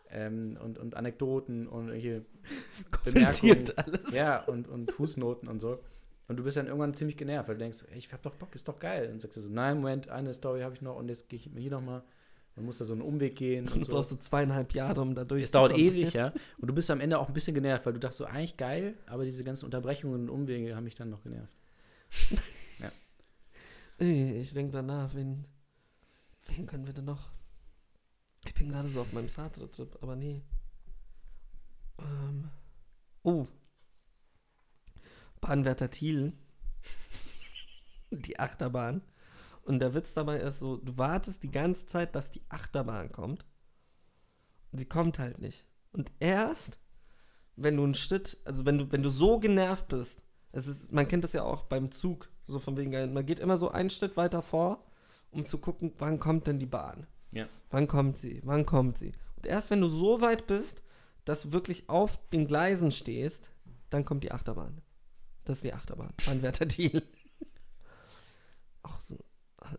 Ähm, und, und Anekdoten und irgendwelche Bemerkungen. Alles. Ja, und, und Fußnoten und so. Und du bist dann irgendwann ziemlich genervt, weil du denkst, ey, ich hab doch Bock, ist doch geil. Und sagst du so, nein, Moment, eine Story habe ich noch und jetzt gehe ich hier nochmal. Man muss da so einen Umweg gehen. Und Und du brauchst so zweieinhalb Jahre, um da Es durchzukommen. dauert ewig, ja. Und du bist am Ende auch ein bisschen genervt, weil du dachtest so, eigentlich geil, aber diese ganzen Unterbrechungen und Umwege haben mich dann noch genervt. Ey, Ich denke danach, wen, wen können wir denn noch? Ich bin gerade so auf meinem Sartre-Trip, aber nee. Ähm. Oh. Bahnwärter Thiel. Die Achterbahn. Und der Witz dabei ist so, du wartest die ganze Zeit, dass die Achterbahn kommt. Und sie kommt halt nicht. Und erst, wenn du einen Schritt, also wenn du, wenn du so genervt bist, es ist, man kennt das ja auch beim Zug, so von wegen, man geht immer so einen Schritt weiter vor, um zu gucken, wann kommt denn die Bahn? Ja. Wann kommt sie? Wann kommt sie? Und erst wenn du so weit bist, dass du wirklich auf den Gleisen stehst, dann kommt die Achterbahn. Das ist die Achterbahn. Bahnwärter Thiel. Auch so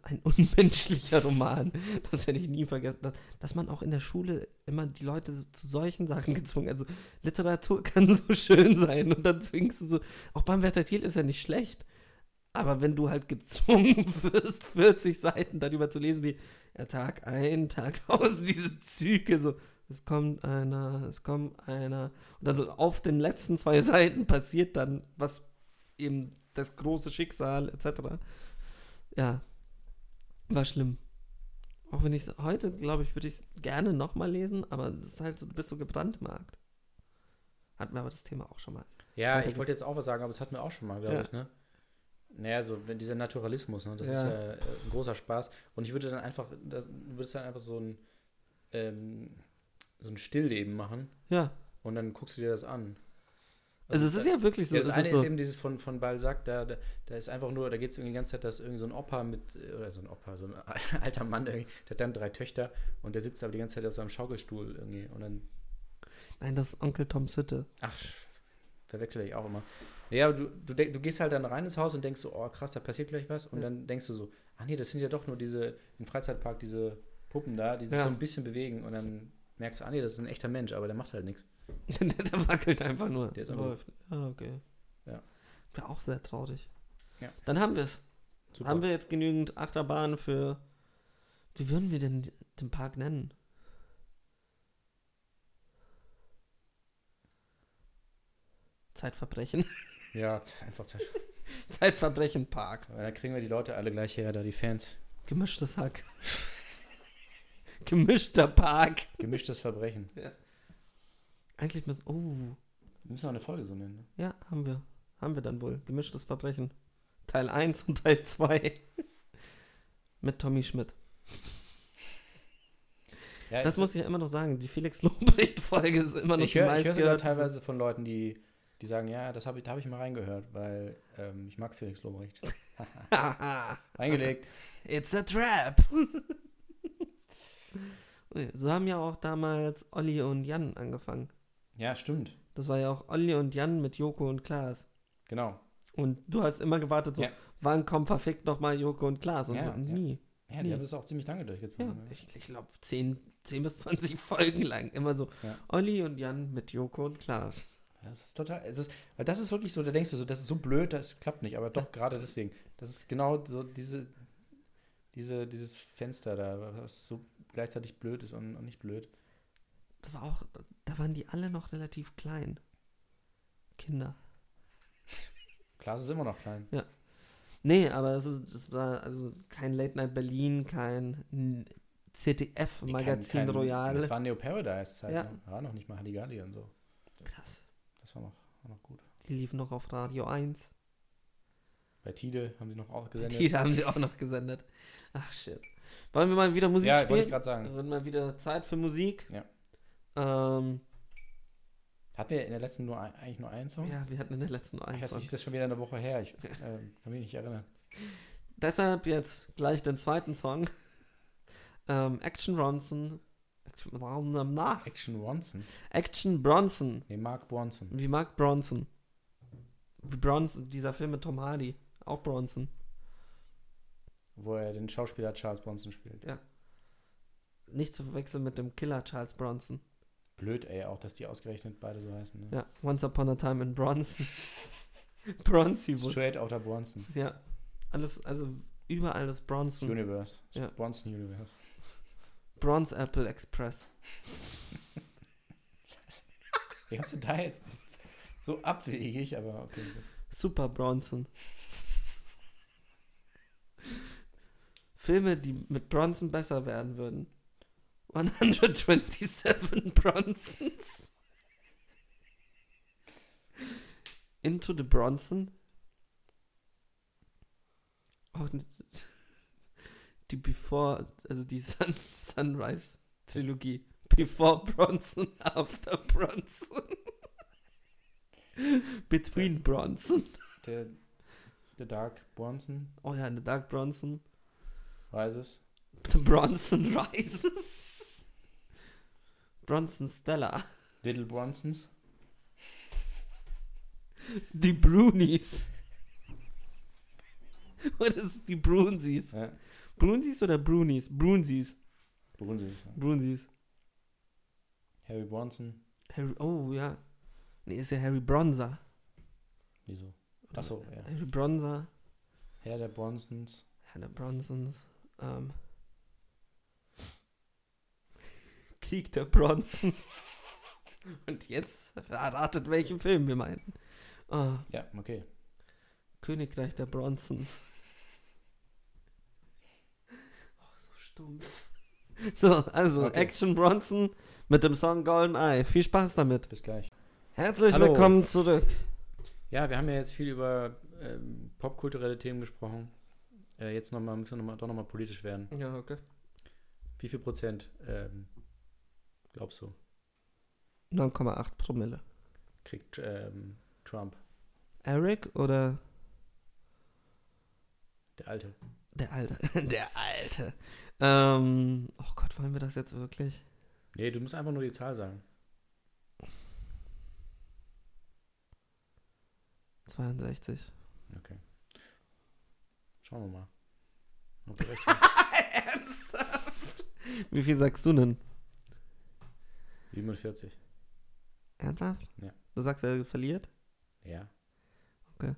ein unmenschlicher Roman. Das werde ich nie vergessen. Dass, dass man auch in der Schule immer die Leute zu solchen Sachen gezwungen. Also Literatur kann so schön sein und dann zwingst du so. Auch Bahnwärter Thiel ist ja nicht schlecht. Aber wenn du halt gezwungen wirst, 40 Seiten darüber zu lesen, wie ja, Tag ein, Tag aus, diese Züge, so, es kommt einer, es kommt einer. Und dann so auf den letzten zwei Seiten passiert dann, was eben das große Schicksal etc. Ja, war schlimm. Auch wenn ich es heute, glaube ich, würde ich es gerne nochmal lesen, aber es ist halt so, du bist so gebrandmarkt. Hatten wir aber das Thema auch schon mal. Ja, Weiter ich wollte jetzt auch was sagen, aber das hatten wir auch schon mal, glaube Ja. ich, ne? Naja, so wenn dieser Naturalismus, ne? Das Ja. ist ja äh, ein großer Spaß. Und ich würde dann einfach, da würdest dann einfach so ein, ähm, so ein Stillleben machen Ja, und dann guckst du dir das an. Also es ist ja wirklich so. ja, das eine ist ist, so eben dieses von, von Balzac, da, da, da ist einfach nur, da geht es irgendwie die ganze Zeit, dass irgendwie so ein Opa mit, äh, oder so ein Opa, so ein alter Mann irgendwie, der hat dann drei Töchter und der sitzt aber die ganze Zeit auf seinem Schaukelstuhl irgendwie und dann nein, das ist Onkel Tom Sitte. Ach, verwechsel ich auch immer. Ja, aber du, du, du gehst halt dann rein ins Haus und denkst so, oh krass, da passiert gleich was. Und Ja. dann denkst du so, ach nee, das sind ja doch nur diese, im Freizeitpark diese Puppen da, die sich Ja. so ein bisschen bewegen. Und dann merkst du, ah nee, das ist ein echter Mensch, aber der macht halt nichts. der, wackelt einfach nur. Der ist einfach so. Läuft. Ah, okay. Ja. Wäre auch sehr traurig. Ja. Dann haben wir es. Haben wir jetzt genügend Achterbahnen für. Wie würden wir denn den Park nennen? Zeitverbrechen. Ja, einfach Zeit. Zeitverbrechen Park. Aber dann kriegen wir die Leute alle gleich her, da die Fans. Gemischtes Hack. Gemischter Park. Gemischtes Verbrechen. Eigentlich müssen. Oh. Wir müssen auch eine Folge so nennen. Ne? Ja, haben wir. Haben wir dann wohl. Gemischtes Verbrechen. Teil 1 und Teil 2. Mit Tommy Schmidt. Ja, Das muss ich ja immer noch sagen. Die Felix Lobrecht-Folge ist immer noch ich hör sogar meistgehörte- teilweise von Leuten, die, die sagen, ja, das habe ich, da habe ich mal reingehört, weil ähm, ich mag Felix Lobrecht. Haha. Reingelegt. It's a trap. So haben ja auch damals Olli und Jan angefangen. Ja, stimmt. Das war ja auch Olli und Jan mit Joko und Klaas. Genau. Und du hast immer gewartet, so, Ja. wann kommt verfickt nochmal Joko und Klaas? Und Ja, so, ja. nie. Ja, die Nee. haben das auch ziemlich lange Ja, durchgezogen. ne? ich, ich glaube 10, 10 bis 20 Folgen lang. Immer so, Ja. Olli und Jan mit Joko und Klaas. Das ist total, es ist, weil das ist wirklich so, da denkst du so, das ist so blöd, das klappt nicht, aber doch gerade deswegen. Das ist genau so diese, diese, dieses Fenster da, was so gleichzeitig blöd ist und, und nicht blöd. Das war auch, da waren die alle noch relativ klein. Kinder. Klaas ist immer noch klein. Nee, aber es ist- das war also kein Late Night Berlin, kein N- ZDF-Magazin Kein- kein- Royal. Das war Neo Paradise-Zeit, Ja. ne? War noch nicht mal Halligalli und so. Krass. Das war noch, war noch gut. Die liefen noch auf Radio 1. Bei Tide haben sie noch auch gesendet. Die haben sie auch noch gesendet. Ach shit. Wollen wir mal wieder Musik ja, wollte ich spielen? gerade sagen. Es wird mal wieder Zeit für Musik. Ja. Ähm, Hatten wir in der letzten nur ein, eigentlich nur einen Song? ja, wir hatten in der letzten Ich einen weiß Song. nicht, ist das schon wieder eine Woche her? Ich ähm, kann mich nicht erinnern. Deshalb jetzt gleich den zweiten Song. Ähm, Action Bronson. Action, na, Action Bronson. Action Bronson. Nee, Mark Bronson. Wie Mark Bronson. Wie Bronson, dieser Film mit Tom Hardy. Auch Bronson. Wo er den Schauspieler Charles Bronson spielt. Nicht zu verwechseln mit dem Killer Charles Bronson. Blöd, ey, auch, dass die ausgerechnet beide so heißen. Ne? Ja, Once Upon a Time in Bronson. Bronsywood. Straight Outer Bronson. Ja, alles, also überall das Bronson. Universe. Ja. Bronson Universe. Bronze Apple Express. Wie kommst du da jetzt so abwegig, aber okay. Super Bronson. Filme, die mit Bronson besser werden würden. 127 Bronsons. Into the Bronson. Oh, n- die Before, also die Sun, Sunrise Trilogie. Before Bronson, After Bronson. Between Bronson. Der, der Dark Bronson Oh ja, The Dark Bronson. Rises. The Bronson Rises. Bronson Stella. Little Bronsons. Die Brunies. Oder ist es die Brunsies? Ja. Brunsies oder Brunies? Brunsies. Brunsis. Ja. Brunsies. Harry Bronson. Harry, oh ja. Nee, ist ja Harry Bronzer. Wieso? Achso, ja. Harry Bronzer. Herr der Bronsons. Hannah Bronsons. Ähm. Krieg der Bronzen. Und jetzt erratet, welchen Film wir meinten. Ah, Ja, okay. Königreich der Bronsons. Oh, so stumpf. So, also Okay. Action Bronson mit dem Song Golden Eye. Viel Spaß damit. Bis gleich. Herzlich Hallo. willkommen zurück. Ja, wir haben ja jetzt viel über ähm, popkulturelle Themen gesprochen. Äh, jetzt noch mal, müssen wir noch mal, doch nochmal politisch werden. Ja, okay. Wie viel Prozent ähm, glaubst du, 9,8 Promille. kriegt ähm, Trump, Eric oder der Alte? der Alte? der Alte. Ähm, oh Gott, wollen wir das jetzt wirklich? Nee, du musst einfach nur die Zahl sagen. 62. Okay. Schauen wir mal. Ernsthaft? Wie viel sagst du denn? 47. Ernsthaft? Ja. Du sagst, er verliert? Ja. Okay.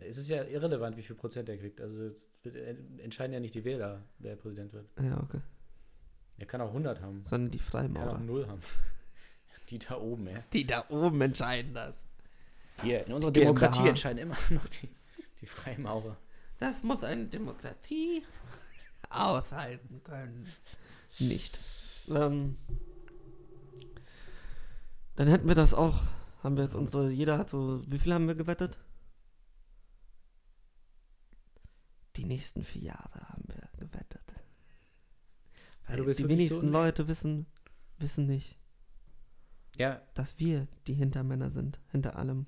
Es ist ja irrelevant, wie viel Prozent er kriegt. Also wird, entscheiden ja nicht die Wähler, wer Präsident wird. Ja, okay. Er kann auch 100 haben. Sondern die Kann auch Freimaurer. 0 haben. Die da oben, ja. Die da oben entscheiden das. Hier, in unserer Die GmbH. Demokratie entscheiden immer noch die, die Freimaurer. Das muss eine Demokratie aushalten können. Nicht. Ähm, dann hätten wir das auch. Haben wir jetzt unsere. Jeder hat so. Wie viel haben wir gewettet? Die nächsten vier Jahre haben wir gewettet. Ja, Weil bist die wenigsten so- Leute wissen, wissen nicht, Ja, dass wir die Hintermänner sind, hinter allem.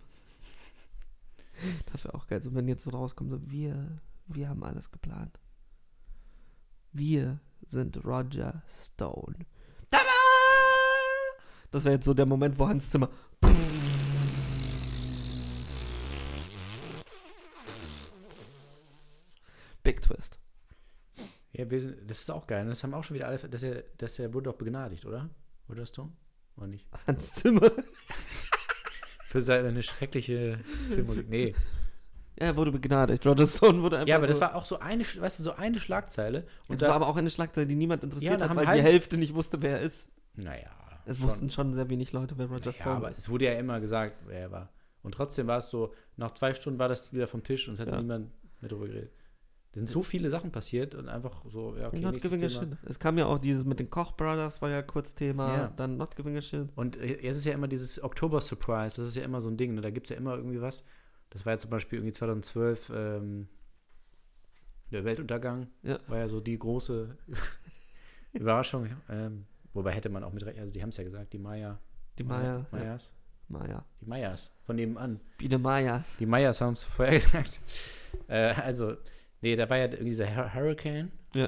Das wäre auch geil, so wenn jetzt so rauskommt, so wir, wir haben alles geplant. Wir sind Roger Stone. Tada! Das wäre jetzt so der Moment, wo Hans Zimmer. Big Twist. ja wir sind, das ist auch geil. Das haben auch schon wieder alle. Das er, das er wurde doch begnadigt, oder? Oder das Tom? Oder nicht? Hans Zimmer. Für seine schreckliche Filmmusik. Nee. Ja, er wurde begnadigt. Roger Stone wurde einfach Ja, aber so das war auch so eine, weißt du, so eine Schlagzeile. Und das da, war aber auch eine Schlagzeile, die niemand interessiert Ja, hat, weil halt- die Hälfte nicht wusste, wer er ist. naja. Es schon. wussten schon sehr wenig Leute, wer Roger Ja, Stone aber ist. es wurde ja immer gesagt, wer er war. Und trotzdem war es so, nach zwei Stunden war das wieder vom Tisch und es hat Ja. niemand mehr drüber geredet. Da sind so viele Sachen passiert und einfach so, ja, okay, Not giving a Thema. shit. Es kam ja auch dieses mit den Koch Brothers, war ja kurz Thema. Ja. Dann Not giving a shit. Und jetzt ist ja immer dieses Oktober-Surprise, das ist ja immer so ein Ding, ne? da gibt es ja immer irgendwie was. Das war ja zum Beispiel irgendwie 2012, ähm, der Weltuntergang Ja. war ja so die große Überraschung. Ähm, wobei hätte man auch mit recht, also die haben es ja gesagt, die Maya. Die Maya. Ja. Mayas. Maya. Die Mayas, von nebenan. Biene Mayas. Die Mayas haben es vorher gesagt. äh, also, nee, da war ja irgendwie dieser Hur- Hurricane Ja.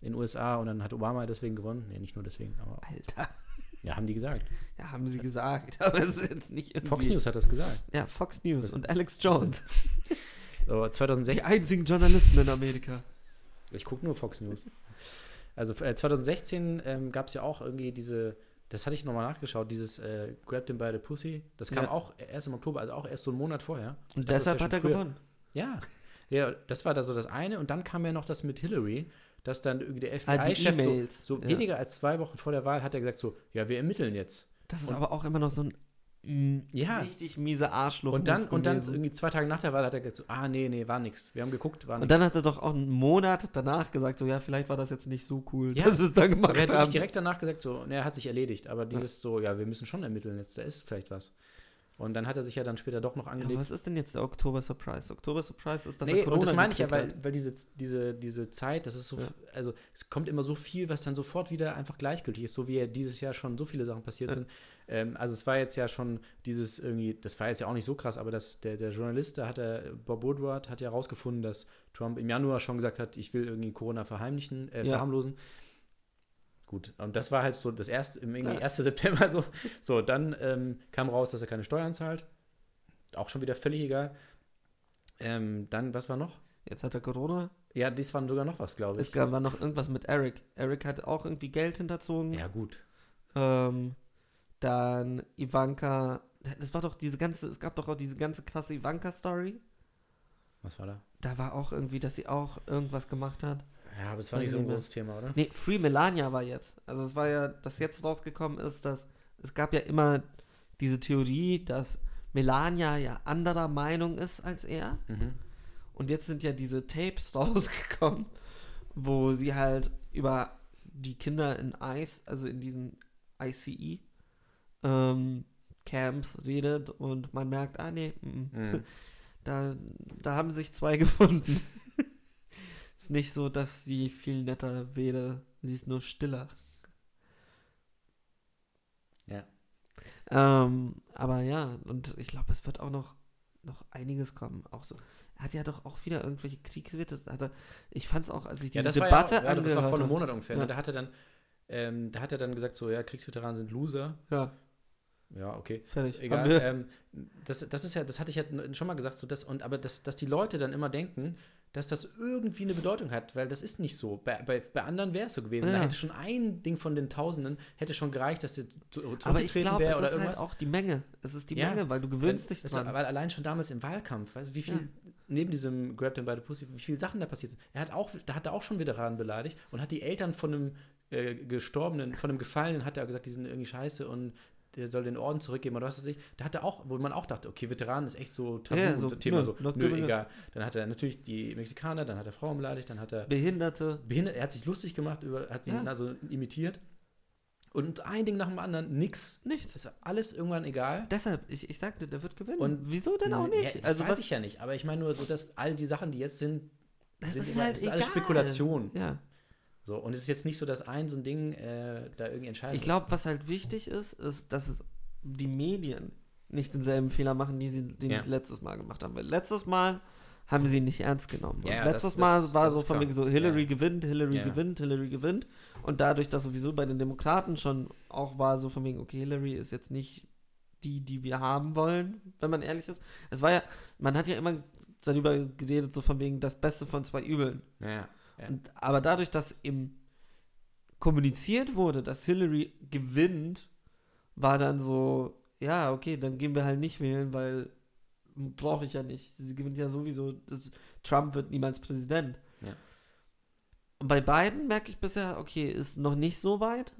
in den USA und dann hat Obama deswegen gewonnen. Nee, nicht nur deswegen, aber Alter. ja, haben die gesagt. Ja, haben sie gesagt. Aber es ist jetzt nicht irgendwie. Fox News hat das gesagt. Ja, Fox News und Alex Jones. So, Die 2016. einzigen Journalisten in Amerika. Ich gucke nur Fox News. Also äh, 2016 ähm, gab es ja auch irgendwie diese, das hatte ich nochmal nachgeschaut, dieses äh, Grabbed him by the Pussy. Das kam Ja. auch erst im Oktober, also auch erst so einen Monat vorher. Und dachte, deshalb hat er früher. gewonnen. Ja. Ja, das war da so das eine. Und dann kam ja noch das mit Hillary, dass dann irgendwie der Ah, die FBI-Chef so, so Ja. weniger als zwei Wochen vor der Wahl hat er gesagt so, ja, wir ermitteln jetzt. Das ist Und- aber auch immer noch so ein Ja. richtig mieser Arschloch. Und dann, und dann irgendwie zwei Tage nach der Wahl hat er gesagt so, ah, nee, nee, war nix. Wir haben geguckt, war Und nix. dann hat er doch auch einen Monat danach gesagt, so ja, vielleicht war das jetzt nicht so cool, Ja. dass wir es dann gemacht Aber er hat haben. direkt danach gesagt, so, ne, er hat sich erledigt. Aber dieses so, ja, wir müssen schon ermitteln jetzt, da ist vielleicht was. Und dann hat er sich ja dann später doch noch Ja, angelegt. was ist denn jetzt der Oktober Surprise? Oktober Surprise ist, dass nee, er Corona und das meine ich ja, weil, hat. weil diese, diese, diese Zeit, das ist so, Ja. also es kommt immer so viel, was dann sofort wieder einfach gleichgültig ist, so wie ja dieses Jahr schon so viele Sachen passiert Ja. sind. Ähm, also es war jetzt ja schon dieses irgendwie, das war jetzt ja auch nicht so krass, aber das, der, der Journalist, da hat er, Bob Woodward, hat ja herausgefunden, dass Trump im Januar schon gesagt hat, ich will irgendwie Corona verheimlichen, äh, Ja. verharmlosen. Gut, und das war halt so das erste, im irgendwie Ja. 1. September so. So, dann ähm, kam raus, dass er keine Steuern zahlt. Auch schon wieder völlig egal. Ähm, dann, was war noch? Jetzt hat er Corona. Ja, dies war sogar noch was, glaube ich. Es gab, war noch irgendwas mit Eric. Eric hat auch irgendwie Geld hinterzogen. ja, gut. Ähm, dann Ivanka. Das war doch diese ganze, es gab doch auch diese ganze krasse Ivanka-Story. Was war da? Da war auch irgendwie, dass sie auch irgendwas gemacht hat. Ja, aber es war nicht ich so ein großes Thema, oder? Nee, Free Melania war jetzt. Also es war ja, dass jetzt rausgekommen ist, dass es gab ja immer diese Theorie, dass Melania ja anderer Meinung ist als er. Mhm. Und jetzt sind ja diese Tapes rausgekommen, wo sie halt über die Kinder in ICE, also in diesen ICE ähm, Camps redet und man merkt, ah nee, mm, Mhm. da, da haben sich zwei gefunden. ist nicht so, dass sie viel netter wäre, sie ist nur stiller. Ja. Ähm, aber ja, und ich glaube, es wird auch noch, noch einiges kommen. Auch so. Er hat ja doch auch wieder irgendwelche Kriegswerte. Hat er, ich fand es auch, als ich Ja, diese das Debatte war ja, auch- ja, das war vor einem Monat ungefähr. Ja. Ne? Da hat er dann, ähm, da hat er dann gesagt, so, ja, Kriegsveteranen sind Loser. habe. Ja, okay. Fertig. Egal. Ähm, das, das ist ja, das hatte ich ja schon mal gesagt, so das, und aber das, dass die Leute dann immer denken, dass das irgendwie eine Bedeutung hat, weil das ist nicht so. Bei, bei, bei anderen wäre es so gewesen. Ja. Da hätte schon ein Ding von den Tausenden hätte schon gereicht, dass der zu- aber ich glaube, wäre es oder ist halt irgendwas. auch die Menge. Es ist die Ja. Menge, weil du gewöhnst dich dran. Weil allein schon damals im Wahlkampf, weißt du, wie viel Ja. neben diesem Grab them by the Pussy, wie viele Sachen da passiert sind. Er hat auch, da hat er auch schon Veteranen beleidigt und hat die Eltern von einem äh, Gestorbenen, von einem Gefallenen, hat er gesagt, die sind irgendwie scheiße und der soll den Orden zurückgeben oder was weiß ich. Da hat er auch, wo man auch dachte, okay, Veteranen ist echt so tabu, Ja, so, Thema nö, so, nö, good, egal. Dann hat er natürlich die Mexikaner, dann hat er Frauen beleidigt, dann hat er Behinderte. behindert, er hat sich lustig gemacht, über, hat sie Ja. also imitiert. Und ein Ding nach dem anderen, nix. Nichts. Das ist alles irgendwann egal. Deshalb, ich, ich sagte, der wird gewinnen. Und- wieso denn auch nicht? Ja, das also weiß was, ich ja nicht, aber ich meine nur so, dass all die Sachen, die jetzt sind, das sind ist immer- halt ist alles egal. Spekulation. Ja. So, und es ist jetzt nicht so, dass ein so ein Ding äh, da irgendwie entscheidet. Ich glaube, was halt wichtig ist, ist, dass es die Medien nicht denselben Fehler machen, die sie den Ja. sie letztes Mal gemacht haben. Weil letztes Mal haben sie ihn nicht ernst genommen. Ja, letztes das- Mal das- war das so von wegen so, Hillary Ja. gewinnt, Hillary gewinnt, Hillary gewinnt. Und dadurch, dass sowieso bei den Demokraten schon auch war, so von wegen, okay, Hillary ist jetzt nicht die, die wir haben wollen, wenn man ehrlich ist. Es war ja, man hat ja immer darüber geredet, so von wegen das Beste von zwei Übeln. ja, ja. Und, aber dadurch, dass eben kommuniziert wurde, dass Hillary gewinnt, war dann so, ja, okay, dann gehen wir halt nicht wählen, weil brauche ich ja nicht. Sie gewinnt ja sowieso. Das, Trump wird niemals Präsident. Ja. Und bei beiden merke ich bisher, okay, ist noch nicht so weit.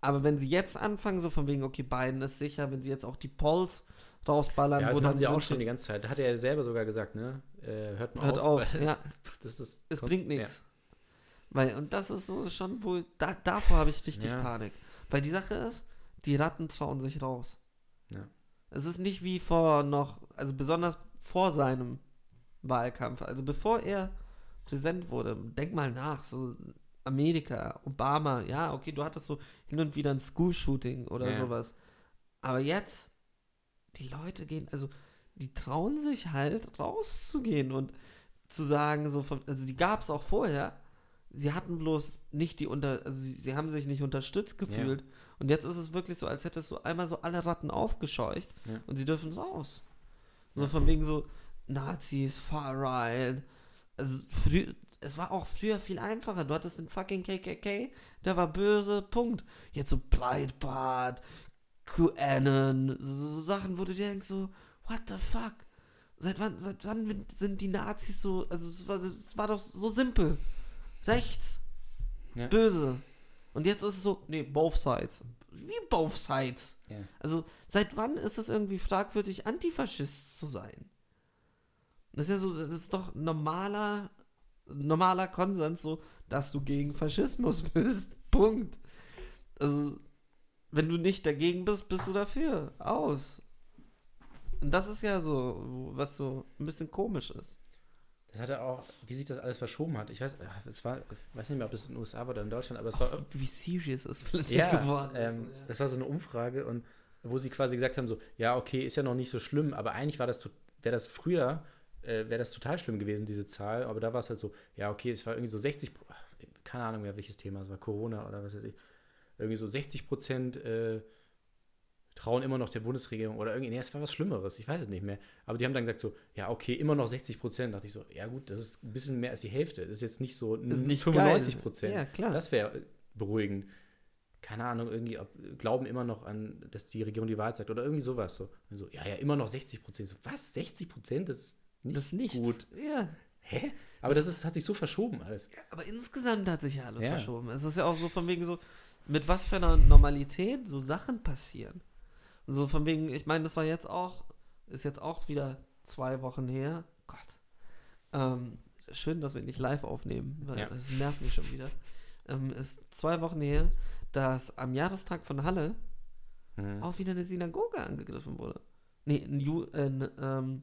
Aber wenn sie jetzt anfangen, so von wegen, okay, Biden ist sicher, wenn sie jetzt auch die Polls rausballern, ja, wo das dann machen sie auch schon die ganze Zeit. Hat er ja selber sogar gesagt, ne? Äh, hört mal Hört auf. auf, ja. Das, das ist, es kommt- bringt nichts. Weil, und das ist so schon, wo, da, davor habe ich richtig Ja. Panik. Weil die Sache ist, die Ratten trauen sich raus. Ja. Es ist nicht wie vor noch, also besonders vor seinem Wahlkampf, also bevor er Präsident wurde, denk mal nach, so Amerika, Obama, ja, okay, du hattest so hin und wieder ein School-Shooting oder Ja. sowas. Aber jetzt, die Leute gehen, also die trauen sich halt rauszugehen und zu sagen, so von, also die gab es auch vorher. Sie hatten bloß nicht die unter, also sie, sie haben sich nicht unterstützt gefühlt. Und jetzt ist es wirklich so, als hättest du einmal so alle Ratten aufgescheucht Ja. und sie dürfen raus. So von wegen so Nazis, Far Right. Also früh, es war auch früher viel einfacher. Du hattest den fucking KKK, der war böse, Punkt. Jetzt so Breitbart, QAnon, so, so Sachen, wo du dir denkst so, what the fuck? Seit wann, seit wann sind die Nazis so, also es war, es war doch so simpel. Rechts, Ja. böse. Und jetzt ist es so, nee, both sides. Wie both sides? Ja. Also, seit wann ist es irgendwie fragwürdig, Antifaschist zu sein? Das ist ja so, das ist doch normaler, normaler Konsens, so, dass du gegen Faschismus bist. Punkt. Also, wenn du nicht dagegen bist, bist du dafür. Aus. Und das ist ja so, was so ein bisschen komisch ist. Das hat er auch, wie sich das alles verschoben hat. Ich weiß, ach, es war, ich weiß nicht mehr, ob es in den USA war oder in Deutschland, aber es war Wie serious es plötzlich ja, geworden ähm, ist. das war so eine Umfrage und wo sie quasi gesagt haben so, ja okay, ist ja noch nicht so schlimm, aber eigentlich war das, wäre das früher, äh, wäre das total schlimm gewesen diese Zahl, aber da war es halt so, ja okay, es war irgendwie so 60, Pro- ach, keine Ahnung mehr welches Thema, es war Corona oder was weiß ich, irgendwie so 60 Prozent äh, trauen immer noch der Bundesregierung oder irgendwie, nee, es war was Schlimmeres, ich weiß es nicht mehr, aber die haben dann gesagt so, ja okay, immer noch 60 Prozent, dachte ich so, ja gut, das ist ein bisschen mehr als die Hälfte, das ist jetzt nicht so Ist nicht 95 geil. Prozent, Ja, klar. das wäre beruhigend. Keine Ahnung, irgendwie ob, glauben immer noch an, dass die Regierung die Wahrheit sagt oder irgendwie sowas. So, Und so ja, ja, immer noch 60 Prozent. So, was? 60 Prozent? Das ist nicht das Nichts. gut. Ja. Hä? Aber das, ist, hat sich so verschoben alles. Aber insgesamt hat sich ja alles Ja. verschoben. Es ist ja auch so von wegen so, mit was für einer Normalität so Sachen passieren. So von wegen, ich meine, das war jetzt auch, ist jetzt auch wieder zwei Wochen her. Gott. Ähm, schön, dass wir nicht live aufnehmen, weil Ja. das nervt mich schon wieder. Ähm, ist zwei Wochen her, dass am Jahrestag von Halle Mhm. auch wieder eine Synagoge angegriffen wurde. Nee, ein Ju äh, n- ähm,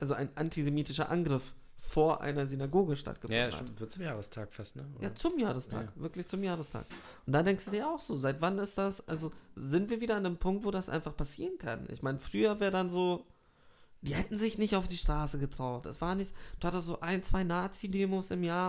also ein antisemitischer Angriff vor einer Synagoge stattgefunden Ja, hat. stimmt, wird zum Jahrestag fast, ne? Oder? Ja, zum Jahrestag. Ja. Wirklich zum Jahrestag. Und da denkst du dir auch so, seit wann ist das, also sind wir wieder an einem Punkt, wo das einfach passieren kann? Ich meine, früher wäre dann so, die hätten sich nicht auf die Straße getraut. Es war nicht, du hattest so ein, zwei Nazi-Demos im Jahr